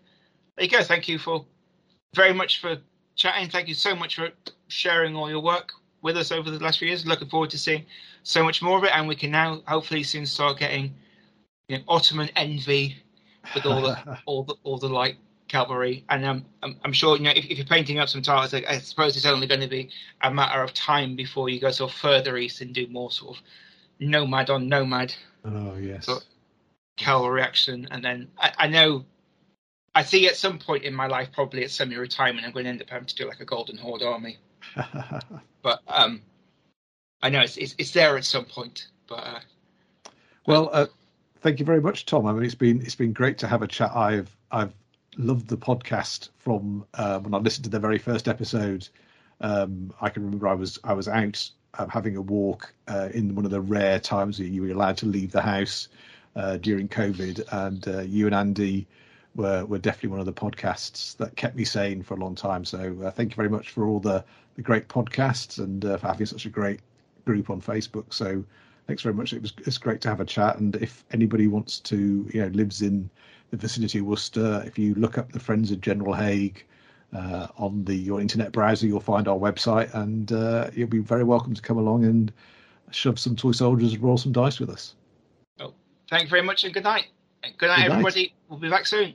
There you go. Thank you for very much for chatting. Thank you so much for sharing all your work with us over the last few years. Looking forward to seeing so much more of it, and we can now hopefully soon start getting you know, Ottoman envy with all the all the all the light cavalry. And um, I'm, I'm sure you know if, if, you're painting up some Tartars, I, I suppose it's only going to be a matter of time before you go sort of further east and do more sort of nomad on nomad. Oh yes. Sort of cavalry action, and then I, I know I see at some point in my life, probably at semi-retirement, I'm going to end up having to do like a Golden Horde army. but um, I know it's, it's, it's there at some point. But uh, well, uh, thank you very much, Tom. I mean, it's been it's been great to have a chat. I've I've loved the podcast from uh, when I listened to the very first episode. Um, I can remember I was I was out uh, having a walk uh, in one of the rare times that you were allowed to leave the house uh, during COVID, and uh, you and Andy were were definitely one of the podcasts that kept me sane for a long time. So uh, thank you very much for all the the great podcasts and uh, for having such a great group on Facebook. So thanks very much. It was it's great to have a chat. And if anybody wants to, you know, lives in the vicinity of Worcester, if you look up the Friends of General Haig uh, on the your internet browser, you'll find our website, and uh, you'll be very welcome to come along and shove some toy soldiers and roll some dice with us. Oh, thank you very much, and good night. Good night, good night. everybody. We'll be back soon.